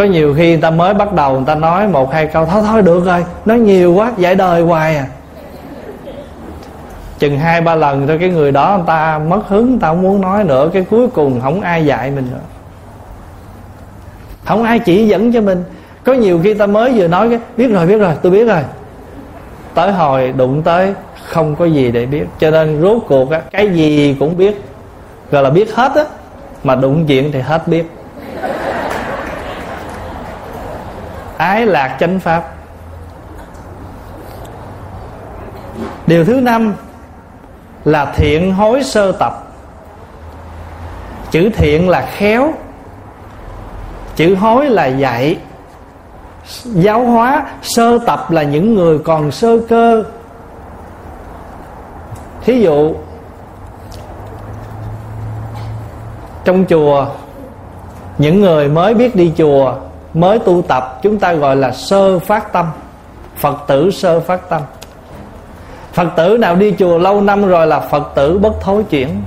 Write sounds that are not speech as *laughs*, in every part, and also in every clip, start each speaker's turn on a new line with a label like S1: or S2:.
S1: có nhiều khi người ta mới bắt đầu người ta nói một hai câu thôi thôi được rồi nói nhiều quá giải đời hoài à. Chừng hai ba lần thôi cái người đó người ta mất hứng người ta không muốn nói nữa cái cuối cùng không ai dạy mình nữa. Không ai chỉ dẫn cho mình. Có nhiều khi ta mới vừa nói cái biết rồi biết rồi tôi biết rồi. Tới hồi đụng tới không có gì để biết. Cho nên rốt cuộc á, cái gì cũng biết. Gọi là biết hết á mà đụng chuyện thì hết biết. Ái lạc chánh pháp. Điều thứ năm là thiện hối sơ tập. Chữ thiện là khéo, chữ hối là dạy. Giáo hóa, sơ tập là những người còn sơ cơ. Thí dụ, trong chùa, những người mới biết đi chùa mới tu tập, chúng ta gọi là sơ phát tâm. Phật tử sơ phát tâm. Phật tử nào đi chùa lâu năm rồi là phật tử bất thối chuyển.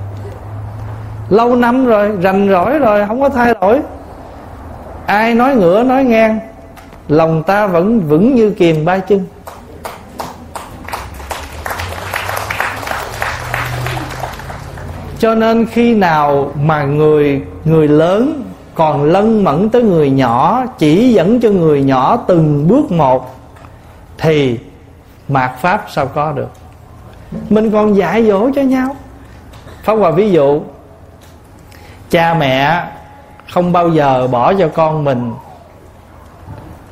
S1: Lâu năm rồi, rành rỗi rồi, không có thay đổi. Ai nói ngửa, nói ngang, lòng ta vẫn vững như kiềm ba chân. Cho nên khi nào mà người người lớn còn lân mẫn tới người nhỏ, chỉ dẫn cho người nhỏ từng bước một, thì mạt pháp sao có được? Mình còn dạy dỗ cho nhau. Pháp hòa ví dụ, cha mẹ không bao giờ bỏ cho con mình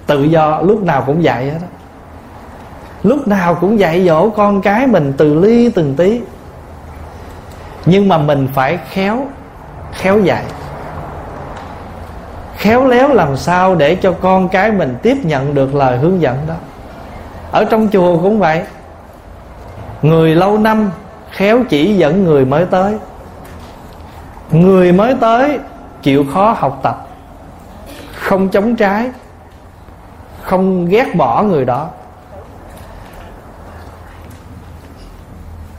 S1: tự do, lúc nào cũng dạy hết đó lúc nào cũng dạy dỗ con cái mình từ ly từng tí. Nhưng mà mình phải khéo khéo dạy khéo léo làm sao để cho con cái mình tiếp nhận được lời hướng dẫn đó. Ở trong chùa cũng vậy. Người lâu năm khéo chỉ dẫn người mới tới. Người mới tới chịu khó học tập, không chống trái, không ghét bỏ người đó.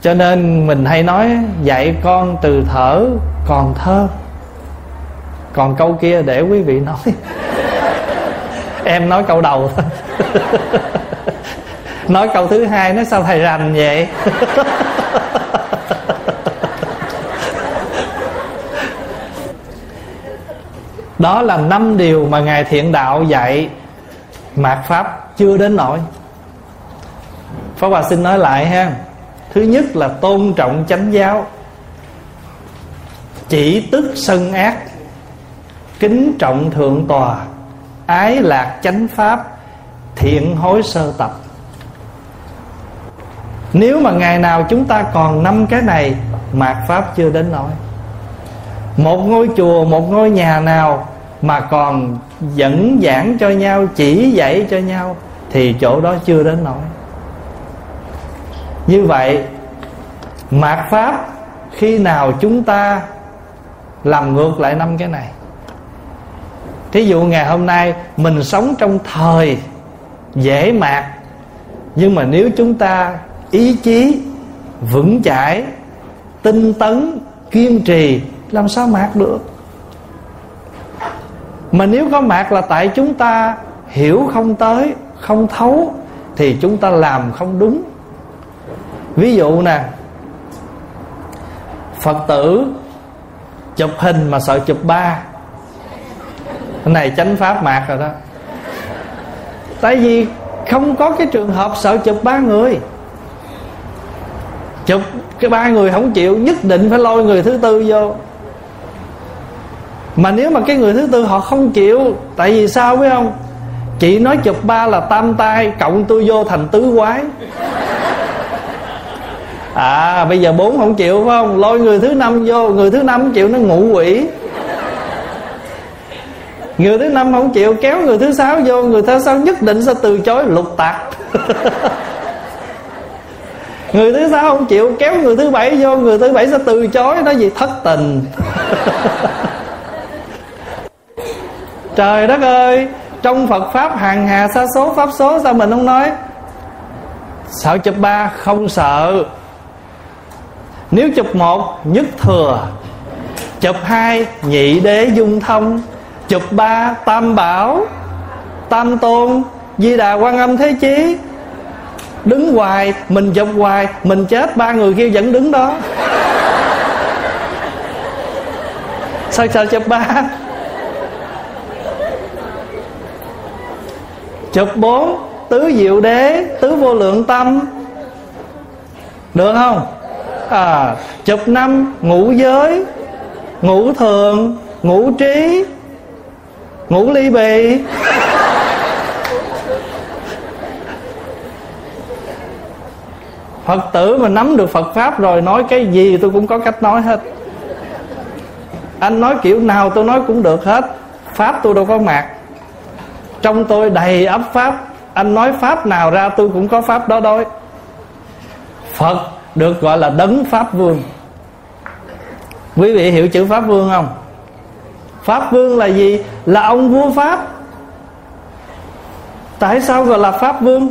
S1: Cho nên mình hay nói, dạy con từ thở còn thơ còn câu kia để quý vị nói. Em nói câu đầu thôi. Nói câu thứ hai nó sao thầy rành vậy? Đó là năm điều mà ngài thiện đạo dạy mạt pháp chưa đến nỗi. Pháp hòa xin nói lại ha. Thứ nhất là tôn trọng chánh giáo. Chỉ tức sân ác kính trọng thượng tòa, ái lạc chánh pháp, thiện hối sơ tập. Nếu mà ngày nào chúng ta còn năm cái này, mạt pháp chưa đến nỗi. Một ngôi chùa, một ngôi nhà nào mà còn dẫn giảng cho nhau, chỉ dạy cho nhau, thì chỗ đó chưa đến nỗi. Như vậy, mạt pháp khi nào chúng ta làm ngược lại năm cái này? Thí dụ ngày hôm nay mình sống trong thời dễ mạt, nhưng mà nếu chúng ta ý chí vững chãi, tinh tấn, kiên trì, làm sao mạt được? Mà nếu có mạt là tại chúng ta hiểu không tới, không thấu, thì chúng ta làm không đúng. Ví dụ nè, phật tử chụp hình mà sợ chụp ba cái này chánh pháp mạc rồi đó. Tại vì không có cái trường hợp sợ chụp ba người. Chụp cái ba người không chịu, nhất định phải lôi người thứ tư vô. Mà nếu mà cái người thứ tư họ không chịu, tại vì sao biết không? Chị nói chụp ba là tam tai, cộng tôi vô thành tứ quái. À bây giờ bốn không chịu phải không? Lôi người thứ năm vô, người thứ năm chịu nó ngủ quỷ người thứ năm không chịu, kéo người thứ sáu vô, người thứ sáu nhất định sẽ từ chối, lục tạc *laughs* người thứ sáu không chịu, kéo người thứ bảy vô, người thứ bảy sẽ từ chối, nói gì? Thất tình. *laughs* Trời đất ơi, trong phật pháp hàng hà sa số, pháp số sao mình không nói? Sợ chụp ba, không sợ. Nếu chụp một, nhất thừa. Chụp hai, nhị đế dung thông chụp ba, tam bảo, tam tôn, di đà quan âm thế chí. Đứng hoài, mình chụp hoài, mình chết, ba người kia vẫn đứng đó. Sao sao chụp ba? Chụp bốn, tứ diệu đế, tứ vô lượng tâm. Được không? À chụp năm, ngũ giới, ngũ thường, ngũ trí ngủ ly bì. Phật tử mà nắm được Phật Pháp rồi, Nói cái gì tôi cũng có cách nói hết. Anh nói kiểu nào tôi nói cũng được hết. Pháp tôi đâu có mạc. Trong tôi đầy ấp Pháp. Anh nói Pháp nào ra tôi cũng có Pháp đó đôi Phật được gọi là đấng Pháp Vương. Quý vị hiểu chữ Pháp Vương không? Pháp Vương là gì? Là ông vua Pháp. Tại sao gọi là Pháp Vương?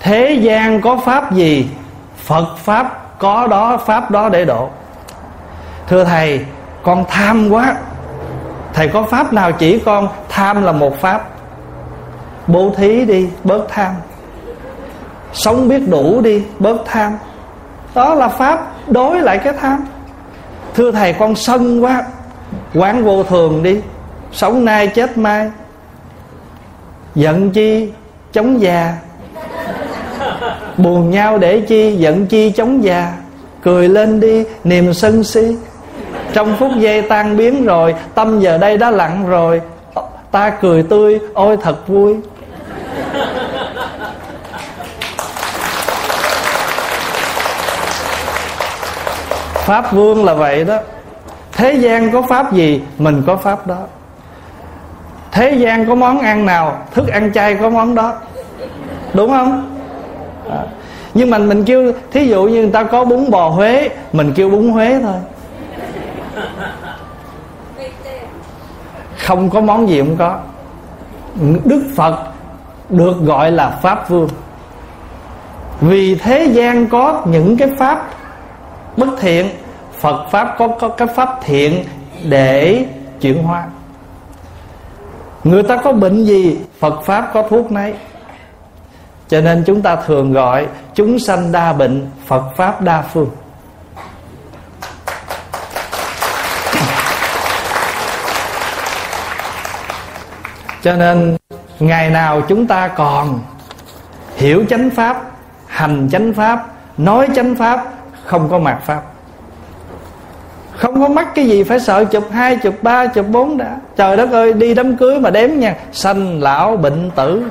S1: Thế gian có Pháp gì? Phật Pháp có đó, Pháp đó để độ. Thưa Thầy, Con tham quá. Thầy có Pháp nào chỉ con, Tham là một Pháp. Bố thí đi, bớt tham. Sống biết đủ đi, bớt tham. Đó là Pháp, đối lại cái tham. Thưa Thầy, con sân quá. Quán vô thường đi, Sống nay chết mai, Giận chi chống già, Buồn nhau để chi Giận chi chống già, Cười lên đi niềm sân si. Trong phút giây tan biến rồi, Tâm giờ đây đã lặng rồi, Ta cười tươi, Ôi thật vui. Pháp vương là vậy đó. Thế gian có pháp gì, Mình có pháp đó. Thế gian có món ăn nào, Thức ăn chay có món đó. Đúng không? À. Nhưng mà mình kêu, Thí dụ như người ta có bún bò Huế, Mình kêu bún Huế thôi. Không có món gì không có. Đức Phật Được gọi là Pháp Vương. Vì thế gian có những cái Pháp Bất thiện Phật Pháp có, có cái Pháp thiện Để chuyển hóa. Người ta có bệnh gì Phật Pháp có thuốc nấy. Cho nên chúng ta thường gọi Chúng sanh đa bệnh Phật Pháp đa phương. *coughs* Cho nên Ngày nào chúng ta còn Hiểu chánh Pháp Hành chánh Pháp Nói chánh Pháp Không có mạt Pháp không có mắc cái gì phải sợ chụp hai, chụp ba, chụp bốn đã. Trời đất ơi, đi đám cưới mà đếm nha. Sanh lão bệnh tử.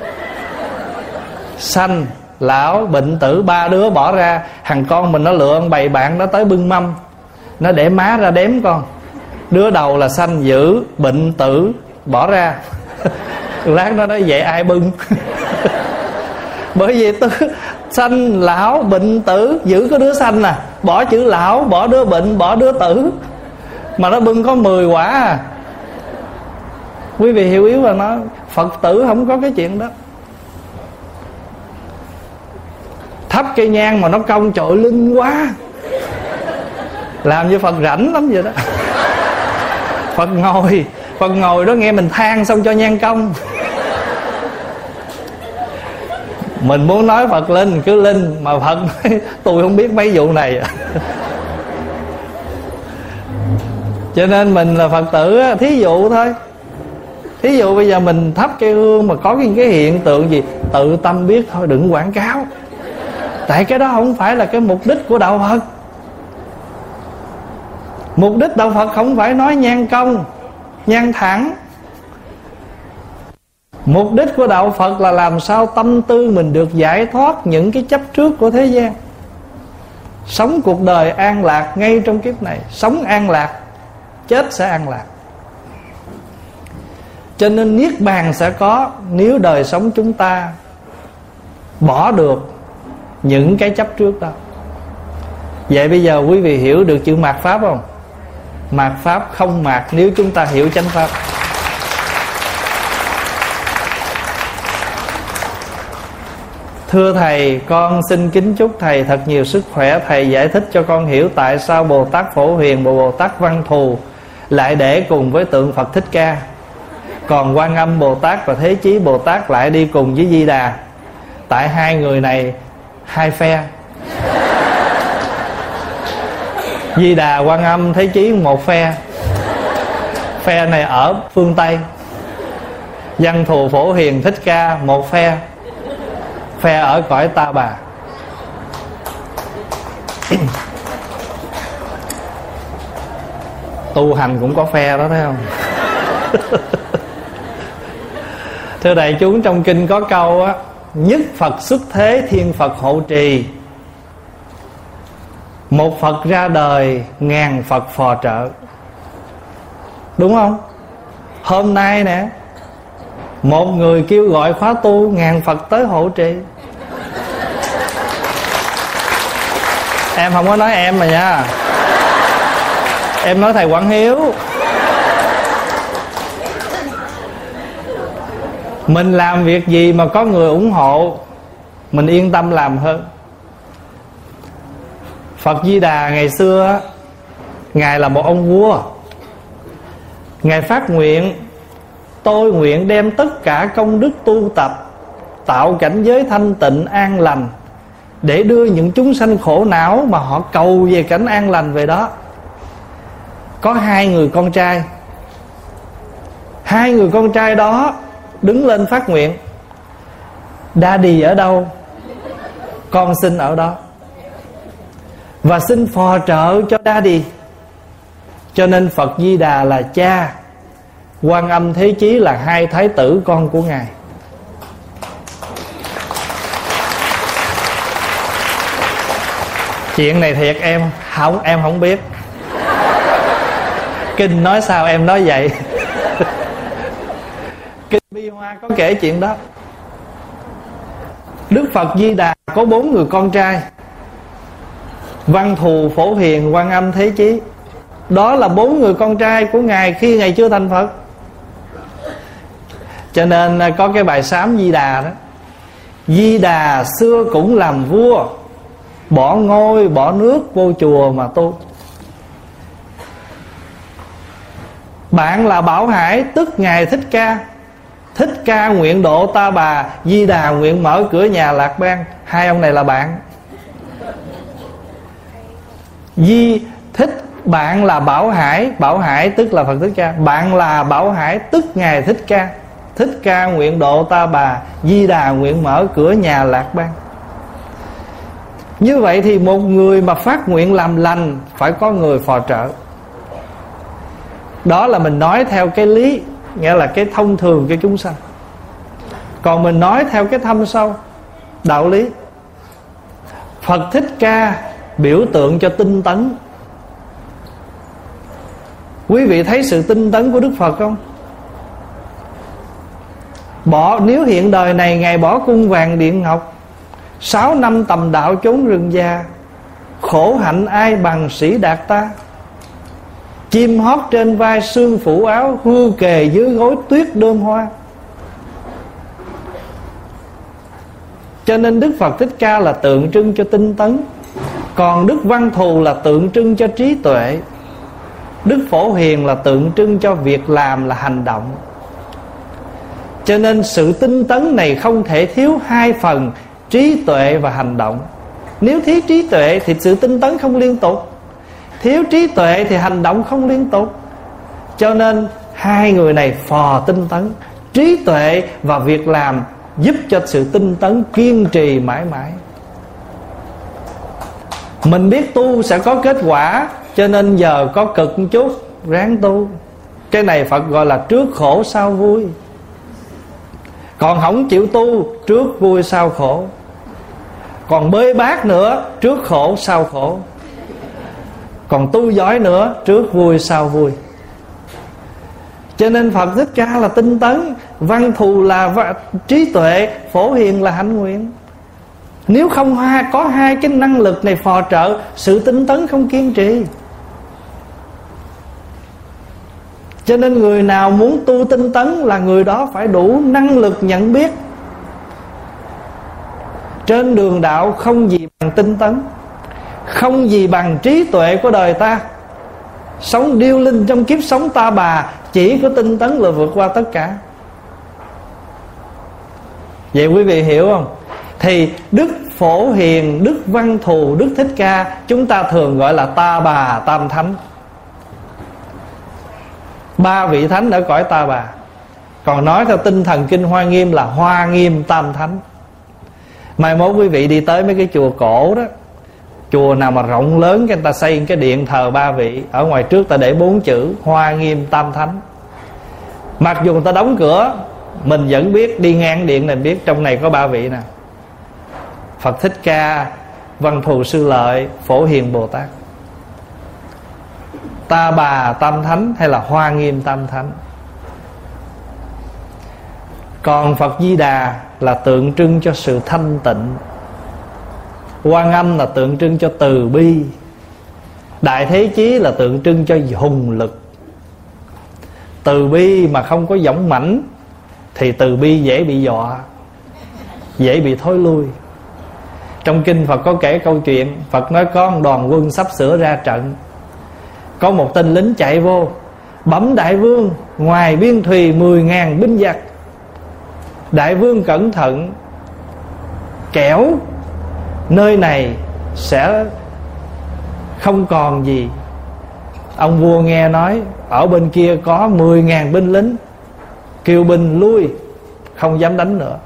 S1: Sanh lão bệnh tử, ba đứa bỏ ra. Thằng con mình nó lựa bầy bạn nó tới bưng mâm. Nó để má ra đếm con. Đứa đầu là sanh dữ, bệnh tử, bỏ ra. *laughs* Lát nó nói vậy ai bưng? *laughs* Bởi vì tôi sanh lão bệnh tử giữ có đứa sanh à bỏ chữ lão, bỏ đứa bệnh, bỏ đứa tử. Mà nó bưng có 10 quả à. Quý vị hiểu yếu là nó, phật tử không có cái chuyện đó. Thắp cây nhang mà nó cong trội linh quá. Làm như phật rảnh lắm vậy đó. Phật ngồi phật ngồi đó nghe mình than xong cho nhang cong. Mình muốn nói phật linh cứ linh mà phật nói, tôi không biết mấy vụ này. Cho nên mình là phật tử thí dụ thôi. Thí dụ bây giờ mình thắp cây hương mà có những cái hiện tượng gì, tự tâm biết thôi, đừng quảng cáo. Tại cái đó không phải là cái mục đích của đạo phật. Mục đích đạo phật không phải nói nhan công, nhan thẳng. Mục đích của Đạo Phật là làm sao tâm tư mình được giải thoát những cái chấp trước của thế gian. Sống cuộc đời an lạc ngay trong kiếp này. Sống an lạc, Chết sẽ an lạc. Cho nên Niết Bàn sẽ có, Nếu đời sống chúng ta Bỏ được Những cái chấp trước đó. Vậy bây giờ quý vị hiểu được chữ mạt Pháp không? Mạt Pháp không mạt nếu chúng ta hiểu chánh Pháp. Thưa Thầy, con xin kính chúc Thầy thật nhiều sức khỏe. Thầy giải thích cho con hiểu tại sao Bồ Tát Phổ Huyền và Bồ Tát Văn Thù Lại để cùng với tượng Phật Thích Ca. Còn quan âm bồ tát và thế chí bồ tát lại đi cùng với di đà. Tại hai người này hai phe. Di đà quan âm thế chí một phe. Phe này ở phương tây. Văn thù phổ hiền thích ca một phe phe ở cõi ta bà. Tu hành cũng có phe đó, thấy không? *laughs* Thưa đại chúng, trong kinh có câu á, nhất phật xuất thế, thiên phật hộ trì. Một phật ra đời, ngàn phật phò trợ. Đúng không? Hôm nay nè, một người kêu gọi khóa tu, ngàn phật tới hộ trì. Em không có nói em mà nha. Em nói thầy quảng hiếu. Mình làm việc gì mà có người ủng hộ, mình yên tâm làm hơn. Phật di đà ngày xưa ngài là một ông vua. Ngài phát nguyện, tôi nguyện đem tất cả công đức tu tập, tạo cảnh giới thanh tịnh an lành để đưa những chúng sanh khổ não mà họ cầu về cảnh an lành về đó. Có hai người con trai. Hai người con trai đó đứng lên phát nguyện đa đi ở đâu? Con xin ở đó. Và xin phò trợ cho đa đi, Cho nên Phật Di Đà là cha quan âm Thế Chí là hai thái tử con của Ngài. Chuyện này thiệt em không em không biết. Kinh nói sao em nói vậy? Kinh Bi Hoa có kể chuyện đó. Đức Phật Di Đà có bốn người con trai. Văn Thù, Phổ Hiền, quan Âm, Thế Chí. Đó là bốn người con trai của Ngài khi Ngài chưa thành Phật. Cho nên à, có cái bài sám Di Đà đó. Di Đà xưa cũng làm vua. Bỏ ngôi, bỏ nước vô chùa mà tu. Bạn là Bảo Hải Tức Ngài Thích Ca. Thích Ca nguyện độ ta bà Di Đà nguyện mở cửa nhà Lạc Ban Hai ông này là bạn. Di Thích Bạn là Bảo Hải. Bảo Hải tức là Phật Thích Ca. Bạn là Bảo Hải tức Ngài Thích Ca. Thích Ca nguyện độ ta bà Di Đà nguyện mở cửa nhà Lạc Ban như vậy thì một người mà phát nguyện làm lành Phải có người phò trợ. Đó là mình nói theo cái lý, nghĩa là cái thông thường cái chúng sanh. Còn mình nói theo cái thâm sâu, đạo lý. Phật thích ca biểu tượng cho tinh tấn. Quý vị thấy sự tinh tấn của đức phật không? Bỏ, nếu hiện đời này ngài bỏ cung vàng điện ngọc sáu năm tầm đạo chốn rừng già, khổ hạnh ai bằng sĩ đạt ta? Chim hót trên vai xương phủ áo, hư kề dưới gối tuyết đơm hoa. Cho nên đức phật thích ca là tượng trưng cho tinh tấn, còn đức văn thù là tượng trưng cho trí tuệ. Đức phổ hiền là tượng trưng cho việc làm là hành động. Cho nên sự tinh tấn này không thể thiếu hai phần trí tuệ và hành động. Nếu thiếu trí tuệ thì sự tinh tấn không liên tục. Thiếu trí tuệ thì hành động không liên tục. Cho nên hai người này phò tinh tấn. Trí tuệ và việc làm giúp cho sự tinh tấn kiên trì mãi mãi. Mình biết tu sẽ có kết quả, cho nên giờ có cực một chút, ráng tu. Cái này phật gọi là trước khổ, sau vui. Còn không chịu tu, trước vui, sau khổ còn bơi bát nữa, trước khổ, sau khổ. Còn tu giỏi nữa, trước vui, sau vui. Cho nên Phật Thích Ca là tinh tấn. Văn thù là trí tuệ, Phổ hiền là hạnh nguyện. Nếu không hoa, có hai cái năng lực này phò trợ, Sự tinh tấn không kiên trì. Cho nên người nào muốn tu tinh tấn Là người đó phải đủ năng lực nhận biết trên đường đạo không gì bằng tinh tấn, không gì bằng trí tuệ của đời ta. Sống điêu linh trong kiếp sống ta bà, chỉ có tinh tấn là vượt qua tất cả. Vậy quý vị hiểu không? Thì đức phổ hiền, đức văn thù, đức thích ca, chúng ta thường gọi là ta bà, tam thánh. Ba vị thánh ở cõi ta bà. Còn nói theo tinh thần kinh hoa nghiêm là hoa nghiêm, tam thánh mai mốt quý vị đi tới mấy cái chùa cổ đó, chùa nào mà rộng lớn cái người ta xây cái điện thờ ba vị, ở ngoài trước ta để bốn chữ, hoa nghiêm tam thánh. Mặc dù người ta đóng cửa, mình vẫn biết đi ngang điện này biết trong này có ba vị nè. Phật thích ca, văn thù sư lợi, phổ hiền bồ tát. Ta bà tam thánh hay là hoa nghiêm tam thánh. Còn phật di đà là tượng trưng cho sự thanh tịnh. Quan âm là tượng trưng cho từ bi. Đại thế chí là tượng trưng cho hùng lực. Từ bi mà không có giọng mảnh, thì từ bi dễ bị dọa, dễ bị thối lui. Trong kinh phật có kể câu chuyện, phật nói có một đoàn quân sắp sửa ra trận. Có một tên lính chạy vô, bẩm đại vương, ngoài biên thùy mười ngàn binh giặc đại vương cẩn thận kẻo nơi này sẽ không còn gì. Ông vua nghe nói, ở bên kia có mười ngàn binh lính, kêu binh lui, không dám đánh nữa.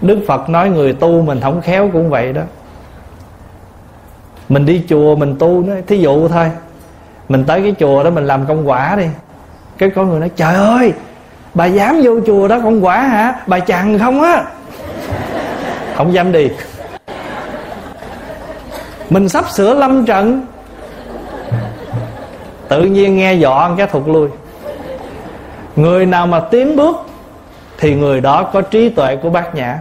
S1: Đức phật nói người tu mình không khéo cũng vậy đó. Mình đi chùa mình tu nói thí dụ thôi. Mình tới cái chùa đó mình làm công quả đi. Cái có người nói, trời ơi bà dám vô chùa đó không quả hả? Bà chằn không á. Không dám đi. Mình sắp sửa lâm trận. Tự nhiên nghe dọn cái thụt lui. Người nào mà tiến bước thì người đó có trí tuệ của bát nhã.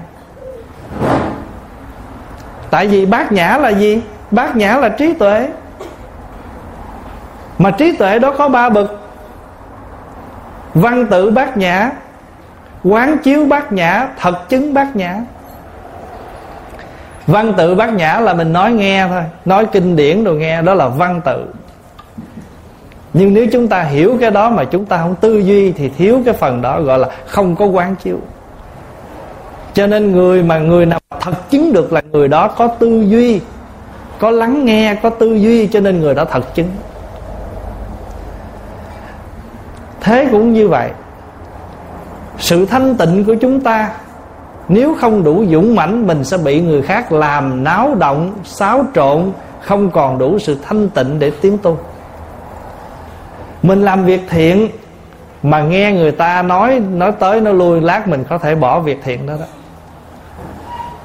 S1: Tại vì bát nhã là gì? Bát nhã là trí tuệ. Mà trí tuệ đó có ba bậc văn tự bát nhã, quán chiếu bát nhã, thật chứng bát nhã. Văn tự bát nhã là mình nói nghe thôi, nói kinh điển rồi nghe, đó là văn tự. Nhưng nếu chúng ta hiểu cái đó mà chúng ta không tư duy thì thiếu cái phần đó gọi là không có quán chiếu. Cho nên người mà người nào thật chứng được là người đó có tư duy, có lắng nghe, có tư duy, cho nên người đó thật chứng. Thế cũng như vậy, sự thanh tịnh của chúng ta nếu không đủ dũng mãnh, mình sẽ bị người khác làm náo động, xáo trộn, không còn đủ sự thanh tịnh để tiến tu. Mình làm việc thiện mà nghe người ta nói nói tới, nói lui, lát mình có thể bỏ việc thiện đó đó.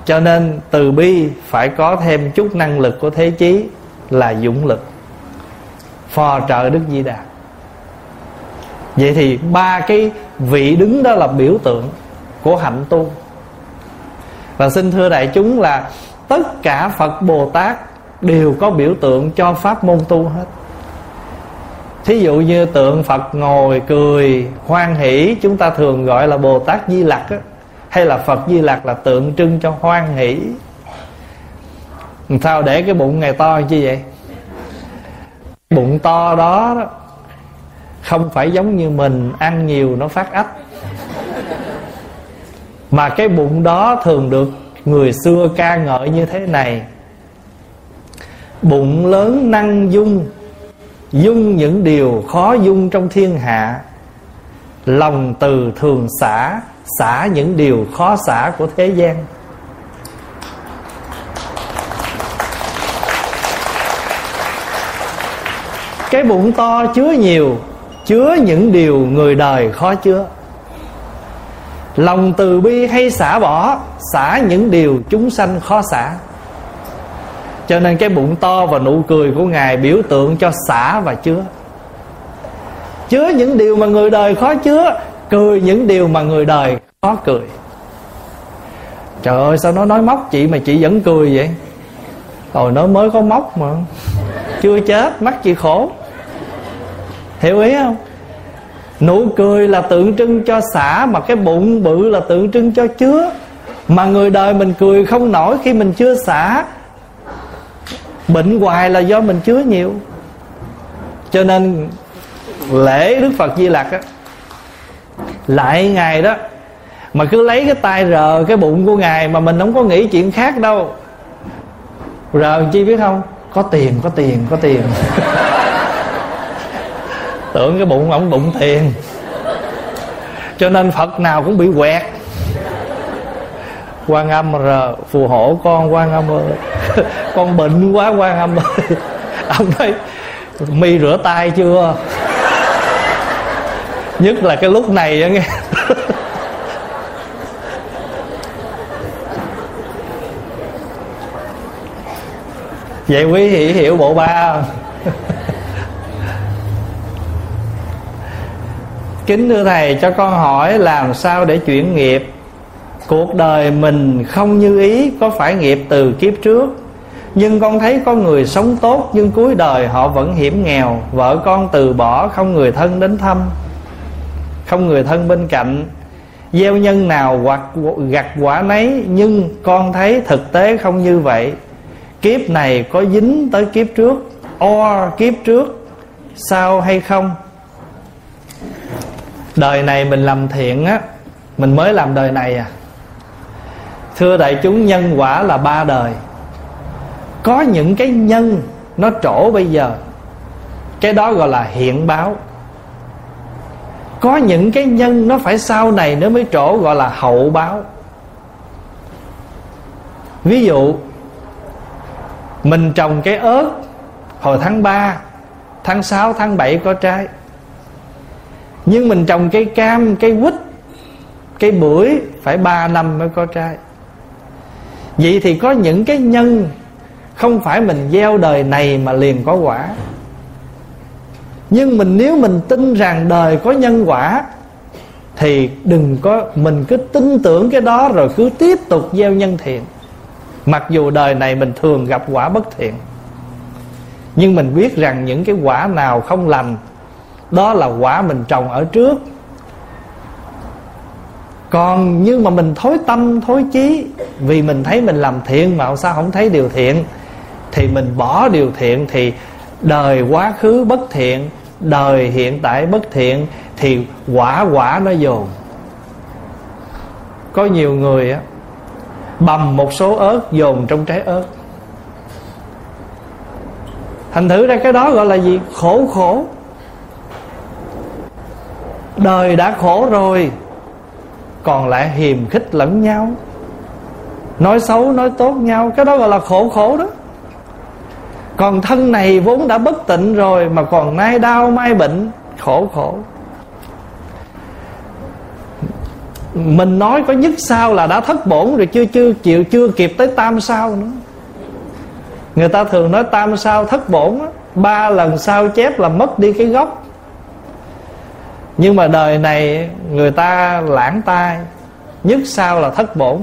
S1: Cho nên từ bi phải có thêm chút năng lực của thế chí là dũng lực. Phò trợ đức di đà vậy thì ba cái vị đứng đó là biểu tượng của hạnh tu. Và xin thưa đại chúng là tất cả phật bồ tát đều có biểu tượng cho pháp môn tu hết. Thí dụ như tượng phật ngồi cười hoan hỷ chúng ta thường gọi là bồ tát di lặc á hay là phật di lặc là tượng trưng cho hoan hỷ. Sao để cái bụng ngày to như vậy? Bụng to đó, đó không phải giống như mình, ăn nhiều nó phát ách mà cái bụng đó thường được người xưa ca ngợi như thế này. Bụng lớn năng dung dung những điều khó dung trong thiên hạ. Lòng từ thường xả xả những điều khó xả của thế gian. Cái bụng to chứa nhiều chứa những điều người đời khó chứa. Lòng từ bi hay xả bỏ, xả những điều chúng sanh khó xả. Cho nên cái bụng to và nụ cười của ngài biểu tượng cho xả và chứa. Chứa những điều mà người đời khó chứa, cười những điều mà người đời khó cười. Trời ơi, sao nó nói móc chị mà chị vẫn cười vậy? Rồi nó mới có móc mà. Chưa chết, mắt chị khổ hiểu ý không? Nụ cười là tượng trưng cho xả, mà cái bụng bự là tượng trưng cho chứa. Mà người đời mình cười không nổi khi mình chưa xả. Bệnh hoài là do mình chứa nhiều. Cho nên lễ đức phật di lặc á, lại ngài đó, mà cứ lấy cái tay rờ cái bụng của ngài mà mình không có nghĩ chuyện khác đâu. Rờ chi biết không? Có tiền có tiền có tiền tưởng cái bụng ổng bụng tiền. Cho nên phật nào cũng bị quẹt. Quan âm rờ phù hộ con quan âm ơi *laughs* con bệnh quá quan âm ơi *laughs* ông nói, mi rửa tay chưa? *laughs* Nhất là cái lúc này á nghe. Vậy quý vị hiểu bộ ba không? Kính thưa thầy, cho con hỏi làm sao để chuyển nghiệp? Cuộc đời mình không như ý, có phải nghiệp từ kiếp trước? Nhưng con thấy có người sống tốt, nhưng cuối đời họ vẫn hiểm nghèo. Vợ con từ bỏ, không người thân đến thăm, không người thân bên cạnh. Gieo nhân nào hoặc gặt quả nấy, nhưng con thấy thực tế không như vậy. Kiếp này có dính tới kiếp trước or kiếp trước, sao hay không? Đời này mình làm thiện á, mình mới làm đời này à. Thưa đại chúng, nhân quả là ba đời. Có những cái nhân nó trổ bây giờ. Cái đó gọi là hiện báo. Có những cái nhân nó phải sau này nó mới trổ gọi là hậu báo. Ví dụ, mình trồng cái ớt hồi tháng 3 tháng 6 tháng 7 có trái nhưng mình trồng cây cam, cây quýt, cây bưởi phải 3 năm mới có trái. Vậy thì có những cái nhân không phải mình gieo đời này mà liền có quả. Nhưng mình nếu mình tin rằng đời có nhân quả, thì đừng có, mình cứ tin tưởng cái đó rồi cứ tiếp tục gieo nhân thiện. Mặc dù đời này mình thường gặp quả bất thiện, nhưng mình biết rằng những cái quả nào không lành đó là quả mình trồng ở trước. Còn nhưng mà mình thối tâm, thối chí, vì mình thấy mình làm thiện mà sao không thấy điều thiện, thì mình bỏ điều thiện, thì đời quá khứ bất thiện, đời hiện tại bất thiện, thì quả quả nó dồn. Có nhiều người á, bầm một số ớt dồn trong trái ớt. Thành thử ra cái đó gọi là gì? Khổ khổ đời đã khổ rồi, còn lại hiềm khích lẫn nhau. Nói xấu, nói tốt nhau, cái đó gọi là khổ khổ đó. Còn thân này vốn đã bất tịnh rồi, mà còn nay đau mai bệnh, khổ khổ. Mình nói có nhất sao là đã thất bổn rồi, chưa chưa chịu, chưa kịp tới tam sao nữa. Người ta thường nói tam sao thất bổn ba lần sao chép là mất đi cái gốc nhưng mà đời này người ta lãng tai, nhất sao là thất bổn.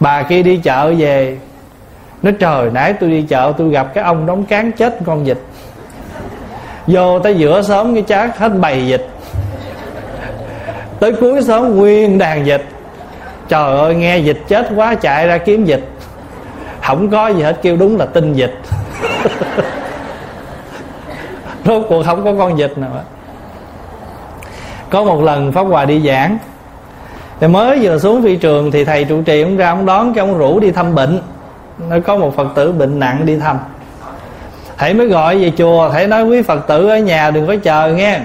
S1: Bà kia đi chợ về, nó trời, nãy tôi đi chợ tôi gặp cái ông đóng cán chết con vịt. Vô tới giữa sớm cái chát hết bầy vịt. Tới cuối sớm nguyên đàn vịt. Trời ơi, nghe vịt chết quá chạy ra kiếm vịt. Không có gì hết, kêu đúng là tinh vịt. *laughs* Rốt cuộc không có con vịt nào hết có một lần pháp hòa đi giảng. Thì mới vừa xuống phi trường thì thầy trụ trì ông ra ông đón cái ông rủ đi thăm bệnh. Nó có một phật tử bệnh nặng đi thăm. Thầy mới gọi về chùa, thầy nói, quý phật tử ở nhà đừng có chờ nghe.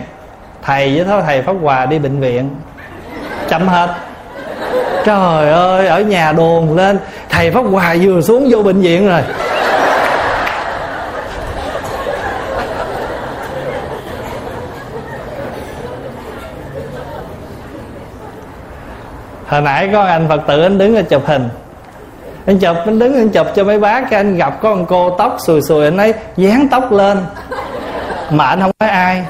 S1: Thầy với thó thầy pháp hòa đi bệnh viện. Chậm hết. Trời ơi, ở nhà đồn lên, thầy pháp hòa vừa xuống vô bệnh viện rồi. Hồi nãy có anh phật tử anh đứng ở chụp hình. Anh chụp, anh đứng anh chụp cho mấy bác, cái anh gặp có con cô tóc xùi xùi, anh ấy dán tóc lên. Mà anh không nói ai.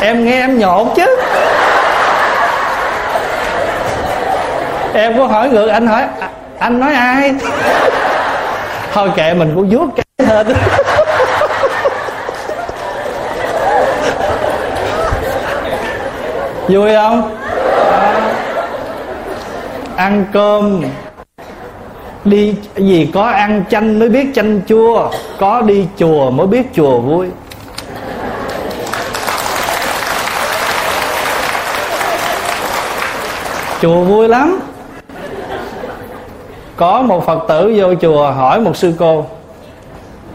S1: Em nghe em nhột chứ. Em có hỏi ngược, anh hỏi, anh nói ai? Thôi kệ, mình cũng vuốt cái hết. Vui không? Ăn cơm. Đi gì có ăn chanh mới biết chanh chua, có đi chùa mới biết chùa vui. Chùa vui lắm. Có một phật tử vô chùa hỏi một sư cô,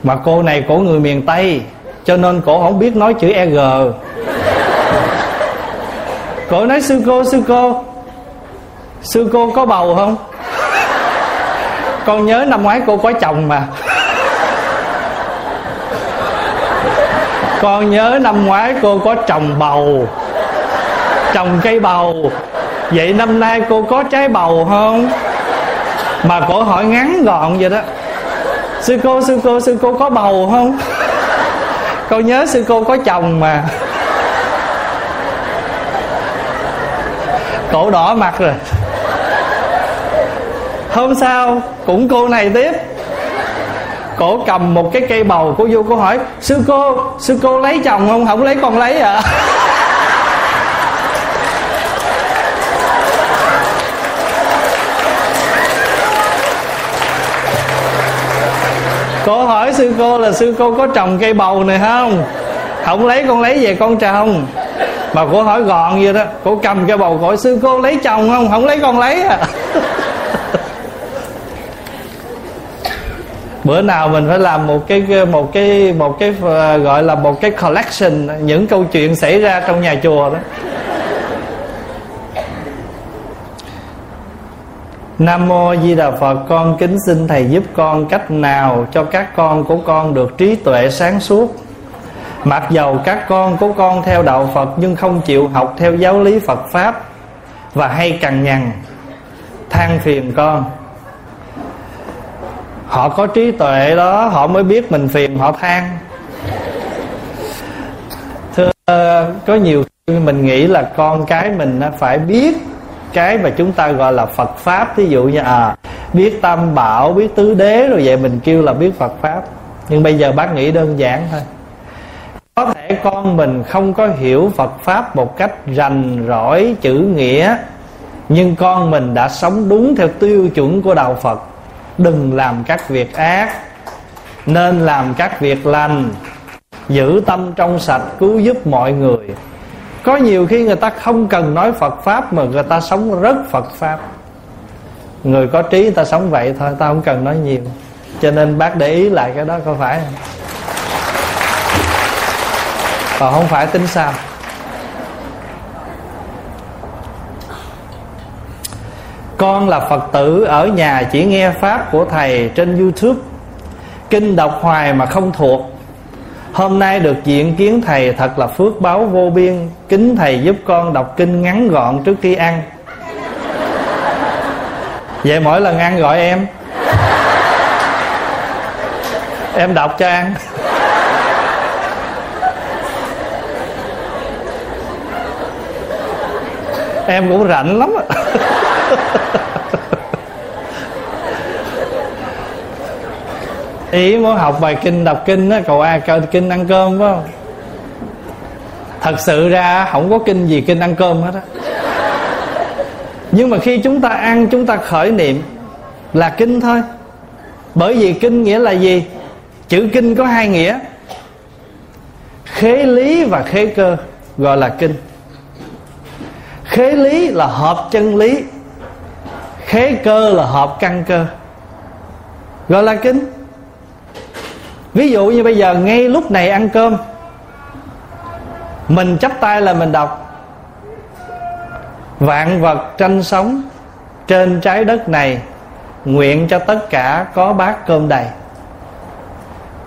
S1: mà cô này cổ người miền tây, cho nên cổ không biết nói chữ e g cổ nói sư cô sư cô. Sư cô có bầu không? Con nhớ năm ngoái cô có chồng mà. Con nhớ năm ngoái cô có trồng bầu. Trồng cây bầu. Vậy năm nay cô có trái bầu không? Mà cổ hỏi ngắn gọn vậy đó. Sư cô sư cô sư cô có bầu không? Con nhớ sư cô có chồng mà. Cổ đỏ mặt rồi. Hôm sau cũng cô này tiếp. Cổ cầm một cái cây bầu, cô vô cô hỏi, sư cô sư cô lấy chồng không? Không lấy con lấy à cô hỏi sư cô là sư cô có trồng cây bầu này không? Không lấy, con lấy về con trồng mà cô hỏi gọn vậy đó. Cô cầm cái bầu hỏi sư cô lấy chồng không? Không lấy, con lấy à. *laughs* Bữa nào mình phải làm một cái một cái một cái ờ, gọi là một cái collection, những câu chuyện xảy ra trong nhà chùa đó. Nam Mô Di Đà Phật, Con kính xin Thầy giúp con cách nào Cho các con của con được trí tuệ sáng suốt? Mặc dầu các con của con theo đạo Phật Nhưng không chịu học theo giáo lý Phật Pháp Và hay cằn nhằn, than phiền con. Họ có trí tuệ đó, Họ mới biết mình phiền, họ than. Thưa, có nhiều khi mình nghĩ là con cái mình phải biết cái mà chúng ta gọi là Phật pháp. Ví dụ như à biết tam bảo, biết tứ đế, rồi vậy mình kêu là biết Phật pháp. Nhưng bây giờ bác nghĩ đơn giản thôi có thể con mình không có hiểu Phật pháp một cách rành rỏi chữ nghĩa, nhưng con mình đã sống đúng theo tiêu chuẩn của đạo Phật. Đừng làm các việc ác, nên làm các việc lành. Giữ tâm trong sạch cứu giúp mọi người. Có nhiều khi người ta không cần nói Phật Pháp Mà người ta sống rất Phật Pháp. Người có trí người ta sống vậy thôi, Ta không cần nói nhiều. Cho nên bác để ý lại cái đó có phải không? Còn không phải, tính sao? Con là Phật tử ở nhà chỉ nghe Pháp của Thầy trên Youtube. Kinh đọc hoài mà không thuộc. Hôm nay được diện kiến thầy thật là phước báo vô biên. Kính thầy giúp con đọc kinh ngắn gọn trước khi ăn. Vậy mỗi lần ăn gọi em. Em đọc cho ăn. Em cũng rảnh lắm ý muốn học bài kinh, đọc kinh á cậu a cậu kinh ăn cơm, phải không? Thật sự ra không có kinh gì kinh ăn cơm hết á. Nhưng mà khi chúng ta ăn, chúng ta khởi niệm là kinh thôi. Bởi vì kinh nghĩa là gì? Chữ kinh có hai nghĩa. Khế lý và khế cơ, gọi là kinh khế lý là hợp chân lý. Khế cơ là hợp căn cơ. Gọi là kinh ví dụ như bây giờ ngay lúc này ăn cơm, mình chắp tay là mình đọc. Vạn vật tranh sống trên trái đất này, nguyện cho tất cả có bát cơm đầy.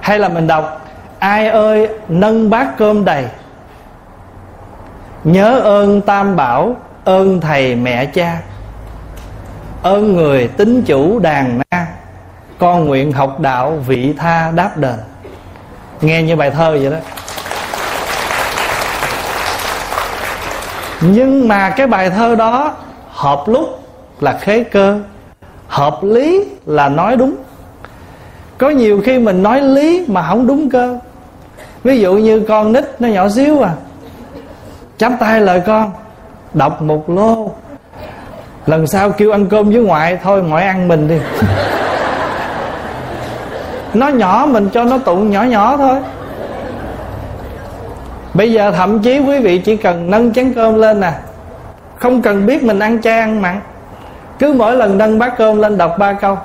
S1: Hay là mình đọc, ai ơi, nâng bát cơm đầy nhớ ơn tam bảo, ơn thầy mẹ cha, ơn người tính chủ đàn na. Con nguyện học đạo vị tha đáp đền. Nghe như bài thơ vậy đó. Nhưng mà cái bài thơ đó hợp lúc là khế cơ, hợp lý là nói đúng. Có nhiều khi mình nói lý mà không đúng cơ. Ví dụ như con nít nó nhỏ xíu à chắp tay lời con, đọc một lô. Lần sau kêu ăn cơm với ngoại, thôi ngoại ăn mình đi. Nó nhỏ mình cho nó tụng nhỏ nhỏ thôi. Bây giờ thậm chí quý vị chỉ cần nâng chén cơm lên nè. Không cần biết mình ăn chay, ăn mặn. Cứ mỗi lần nâng bát cơm lên đọc ba câu.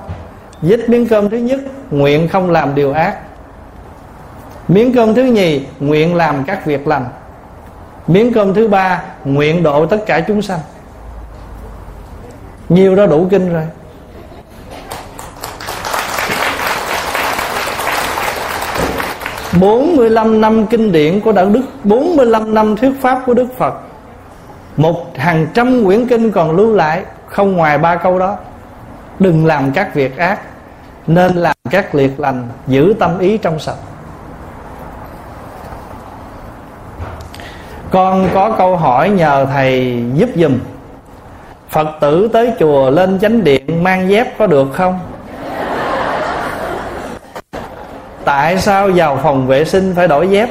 S1: Dít miếng cơm thứ nhất, nguyện không làm điều ác. Miếng cơm thứ nhì, nguyện làm các việc lành miếng cơm thứ ba, nguyện độ tất cả chúng sanh. Nhiều đó đủ kinh rồi. Bốn mươi lăm năm kinh điển của đạo đức, bốn mươi lăm năm thuyết pháp của Đức Phật. Một hàng trăm quyển kinh còn lưu lại, Không ngoài ba câu đó. Đừng làm các việc ác, Nên làm các liệt lành, Giữ tâm ý trong sạch. Con có câu hỏi nhờ thầy giúp dùm Phật tử tới chùa lên chánh điện mang dép có được không? Tại sao vào phòng vệ sinh phải đổi dép?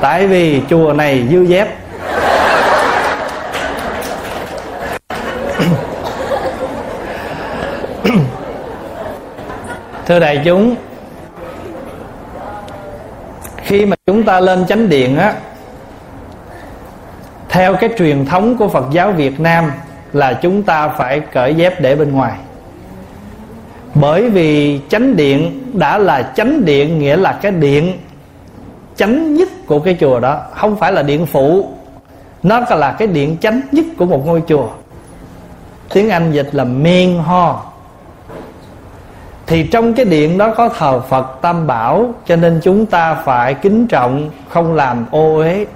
S1: Tại vì chùa này dư dép Thưa đại chúng khi mà chúng ta lên chánh điện á, theo cái truyền thống của Phật giáo Việt Nam là chúng ta phải cởi dép để bên ngoài. Bởi vì chánh điện đã là chánh điện, nghĩa là cái điện chánh nhất của cái chùa đó, không phải là điện phụ. Nó là cái điện chánh nhất của một ngôi chùa. Tiếng anh dịch là main ho thì trong cái điện đó có thờ phật tam bảo, cho nên chúng ta phải kính trọng, không làm ô uế.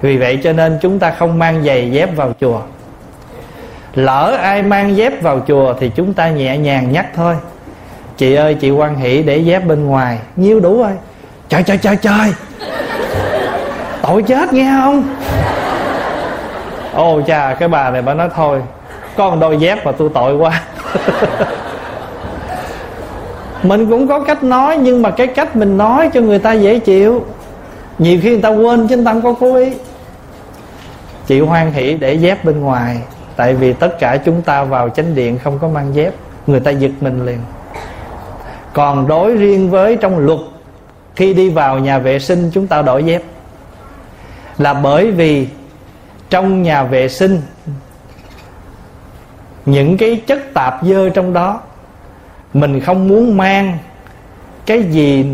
S1: Vì vậy cho nên chúng ta không mang giày dép vào chùa. Lỡ ai mang dép vào chùa thì chúng ta nhẹ nhàng nhắc thôi. Chị ơi, chị quan hỷ để dép bên ngoài. Nhiêu đủ rồi. Trời trời trời trời. Tội chết, nghe không? Ô cha cái bà này bà nói thôi. Con đôi dép mà tôi tội quá. *laughs* mình cũng có cách nói, nhưng mà cái cách mình nói cho người ta dễ chịu. Nhiều khi người ta quên chứ người ta không có cố ý. Chị hoan hỷ để dép bên ngoài, tại vì tất cả chúng ta vào chánh điện không có mang dép, người ta giật mình liền. Còn đối riêng với trong luật, khi đi vào nhà vệ sinh, chúng ta đổi dép. Là bởi vì trong nhà vệ sinh, những cái chất tạp dơ trong đó mình không muốn mang cái gì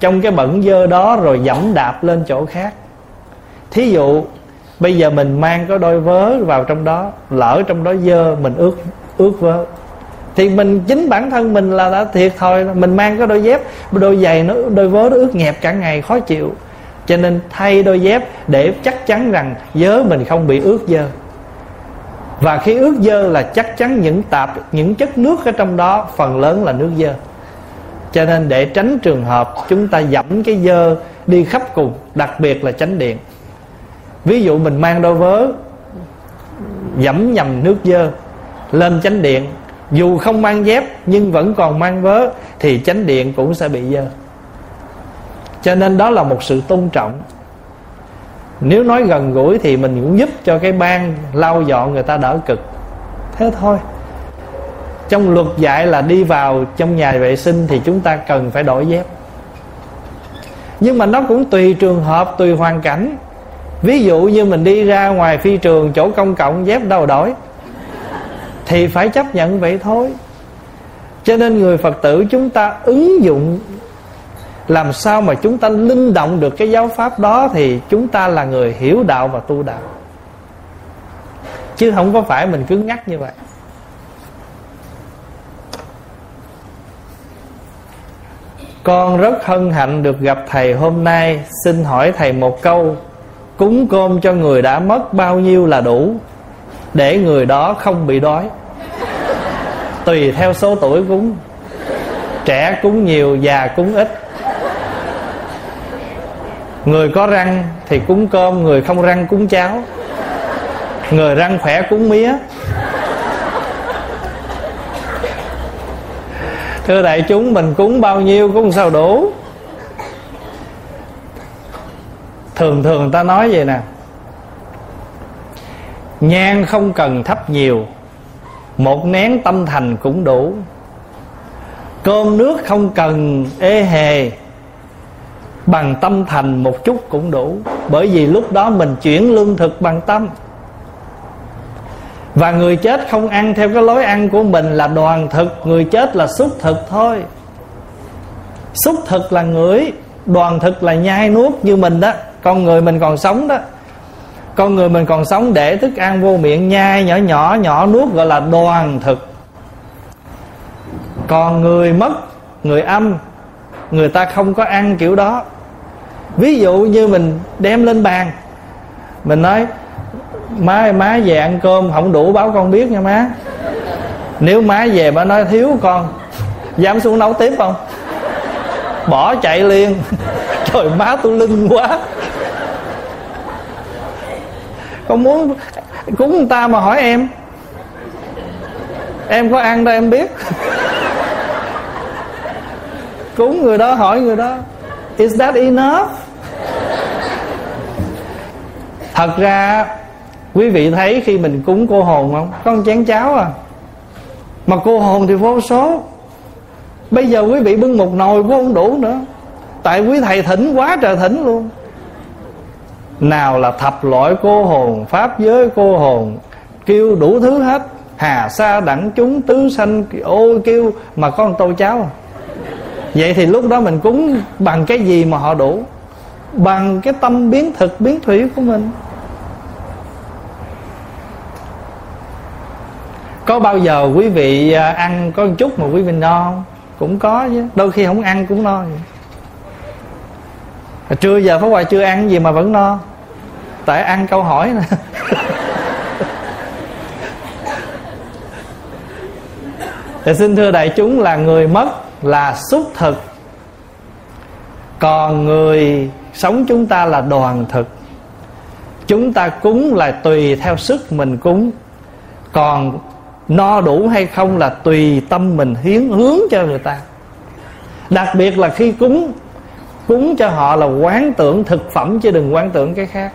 S1: trong cái bẩn dơ đó rồi dẫm đạp lên chỗ khác. Thí dụ, bây giờ mình mang có đôi vớ vào trong đó, lỡ trong đó dơ, mình ướt ướt vớ. Thì mình, chính bản thân mình là đã thiệt thôi. mình mang cái đôi dép đôi giày nó, đôi vớ nó ướt nhẹp cả ngày, khó chịu. Cho nên thay đôi dép để chắc chắn rằng vớ mình không bị ướt dơ và khi ướt dơ là chắc chắn những tạp, những chất nước ở trong đó, phần lớn là nước dơ. Cho nên để tránh trường hợp chúng ta dẫm cái dơ đi khắp cùng, đặc biệt là tránh điện. Ví dụ mình mang đôi vớ, dẫm nhầm nước dơ lên chánh điện. Dù không mang dép, nhưng vẫn còn mang vớ, thì chánh điện cũng sẽ bị dơ. Cho nên đó là một sự tôn trọng nếu nói gần gũi thì mình cũng giúp cho cái ban lau dọn người ta đỡ cực. Thế thôi. Trong luật dạy là đi vào trong nhà vệ sinh thì chúng ta cần phải đổi dép. Nhưng mà nó cũng tùy trường hợp, tùy hoàn cảnh. Ví dụ như mình đi ra ngoài phi trường, chỗ công cộng, dép đâu đổi. Thì phải chấp nhận vậy thôi. Cho nên người phật tử chúng ta ứng dụng làm sao mà chúng ta linh động được cái giáo pháp đó thì chúng ta là người hiểu đạo và tu đạo. Chứ không có phải mình cứng ngắt như vậy. Con rất hân hạnh được gặp thầy hôm nay. Xin hỏi thầy một câu. Cúng cơm cho người đã mất bao nhiêu là đủ? Để người đó không bị đói. Tùy theo số tuổi cúng. Trẻ cúng nhiều, già cúng ít người có răng thì cúng cơm, người không răng cúng cháo. Người răng khỏe cúng mía. Thưa đại chúng, mình cúng bao nhiêu cũng sao đủ. Thường thường ta nói vậy nè. Nhang không cần thấp nhiều, một nén tâm thành cũng đủ. Cơm nước không cần ê hề bằng tâm thành một chút cũng đủ. Bởi vì lúc đó mình chuyển lương thực bằng tâm. Và người chết không ăn theo cái lối ăn của mình là đoàn thực, người chết là xúc thực thôi. Xúc thực là ngửi đoàn thực là nhai nuốt như mình đó. Con người mình còn sống đó. Con người mình còn sống để thức ăn vô miệng, nhai nhỏ nhỏ nhỏ nuốt gọi là đoàn thực. Còn người mất, người âm, người ta không có ăn kiểu đó ví dụ như mình đem lên bàn. Mình nói, má má về ăn cơm, không đủ báo con biết nha má. Nếu má về má nói, thiếu con, dám xuống nấu tiếp không? Bỏ chạy liền. *laughs* Trời, má tôi lưng quá. Con muốn cúng người ta mà hỏi em. Em có ăn đâu, em biết. *laughs* Cúng người đó, hỏi người đó, is that enough? Thật ra, quý vị thấy khi mình cúng cô hồn không? Có một chén cháo à. Mà cô hồn thì vô số. Bây giờ quý vị bưng một nồi cũng không đủ nữa. Tại quý thầy thỉnh quá trời thỉnh luôn. Nào là thập loại cô hồn, pháp giới cô hồn, kêu đủ thứ hết. Hà sa đẳng chúng tứ sanh, ô kêu mà có một tô cháo. Vậy thì lúc đó mình cúng bằng cái gì mà họ đủ? Bằng cái tâm biến thực, biến thủy của mình. Có bao giờ quý vị à, ăn có một chút mà quý vị no không? Cũng có chứ. Đôi khi không ăn cũng no. Vậy. trưa giờ phải hoài chưa ăn gì mà vẫn no. Tại ăn câu hỏi nè. *laughs* Thì xin thưa đại chúng là người mất là xúc thực. Còn người sống chúng ta là đoàn thực. Chúng ta cúng là tùy theo sức mình cúng. Còn no đủ hay không là tùy tâm mình hiến hướng cho người ta. Đặc biệt là khi cúng cúng cho họ là quán tưởng thực phẩm chứ đừng quán tưởng cái khác.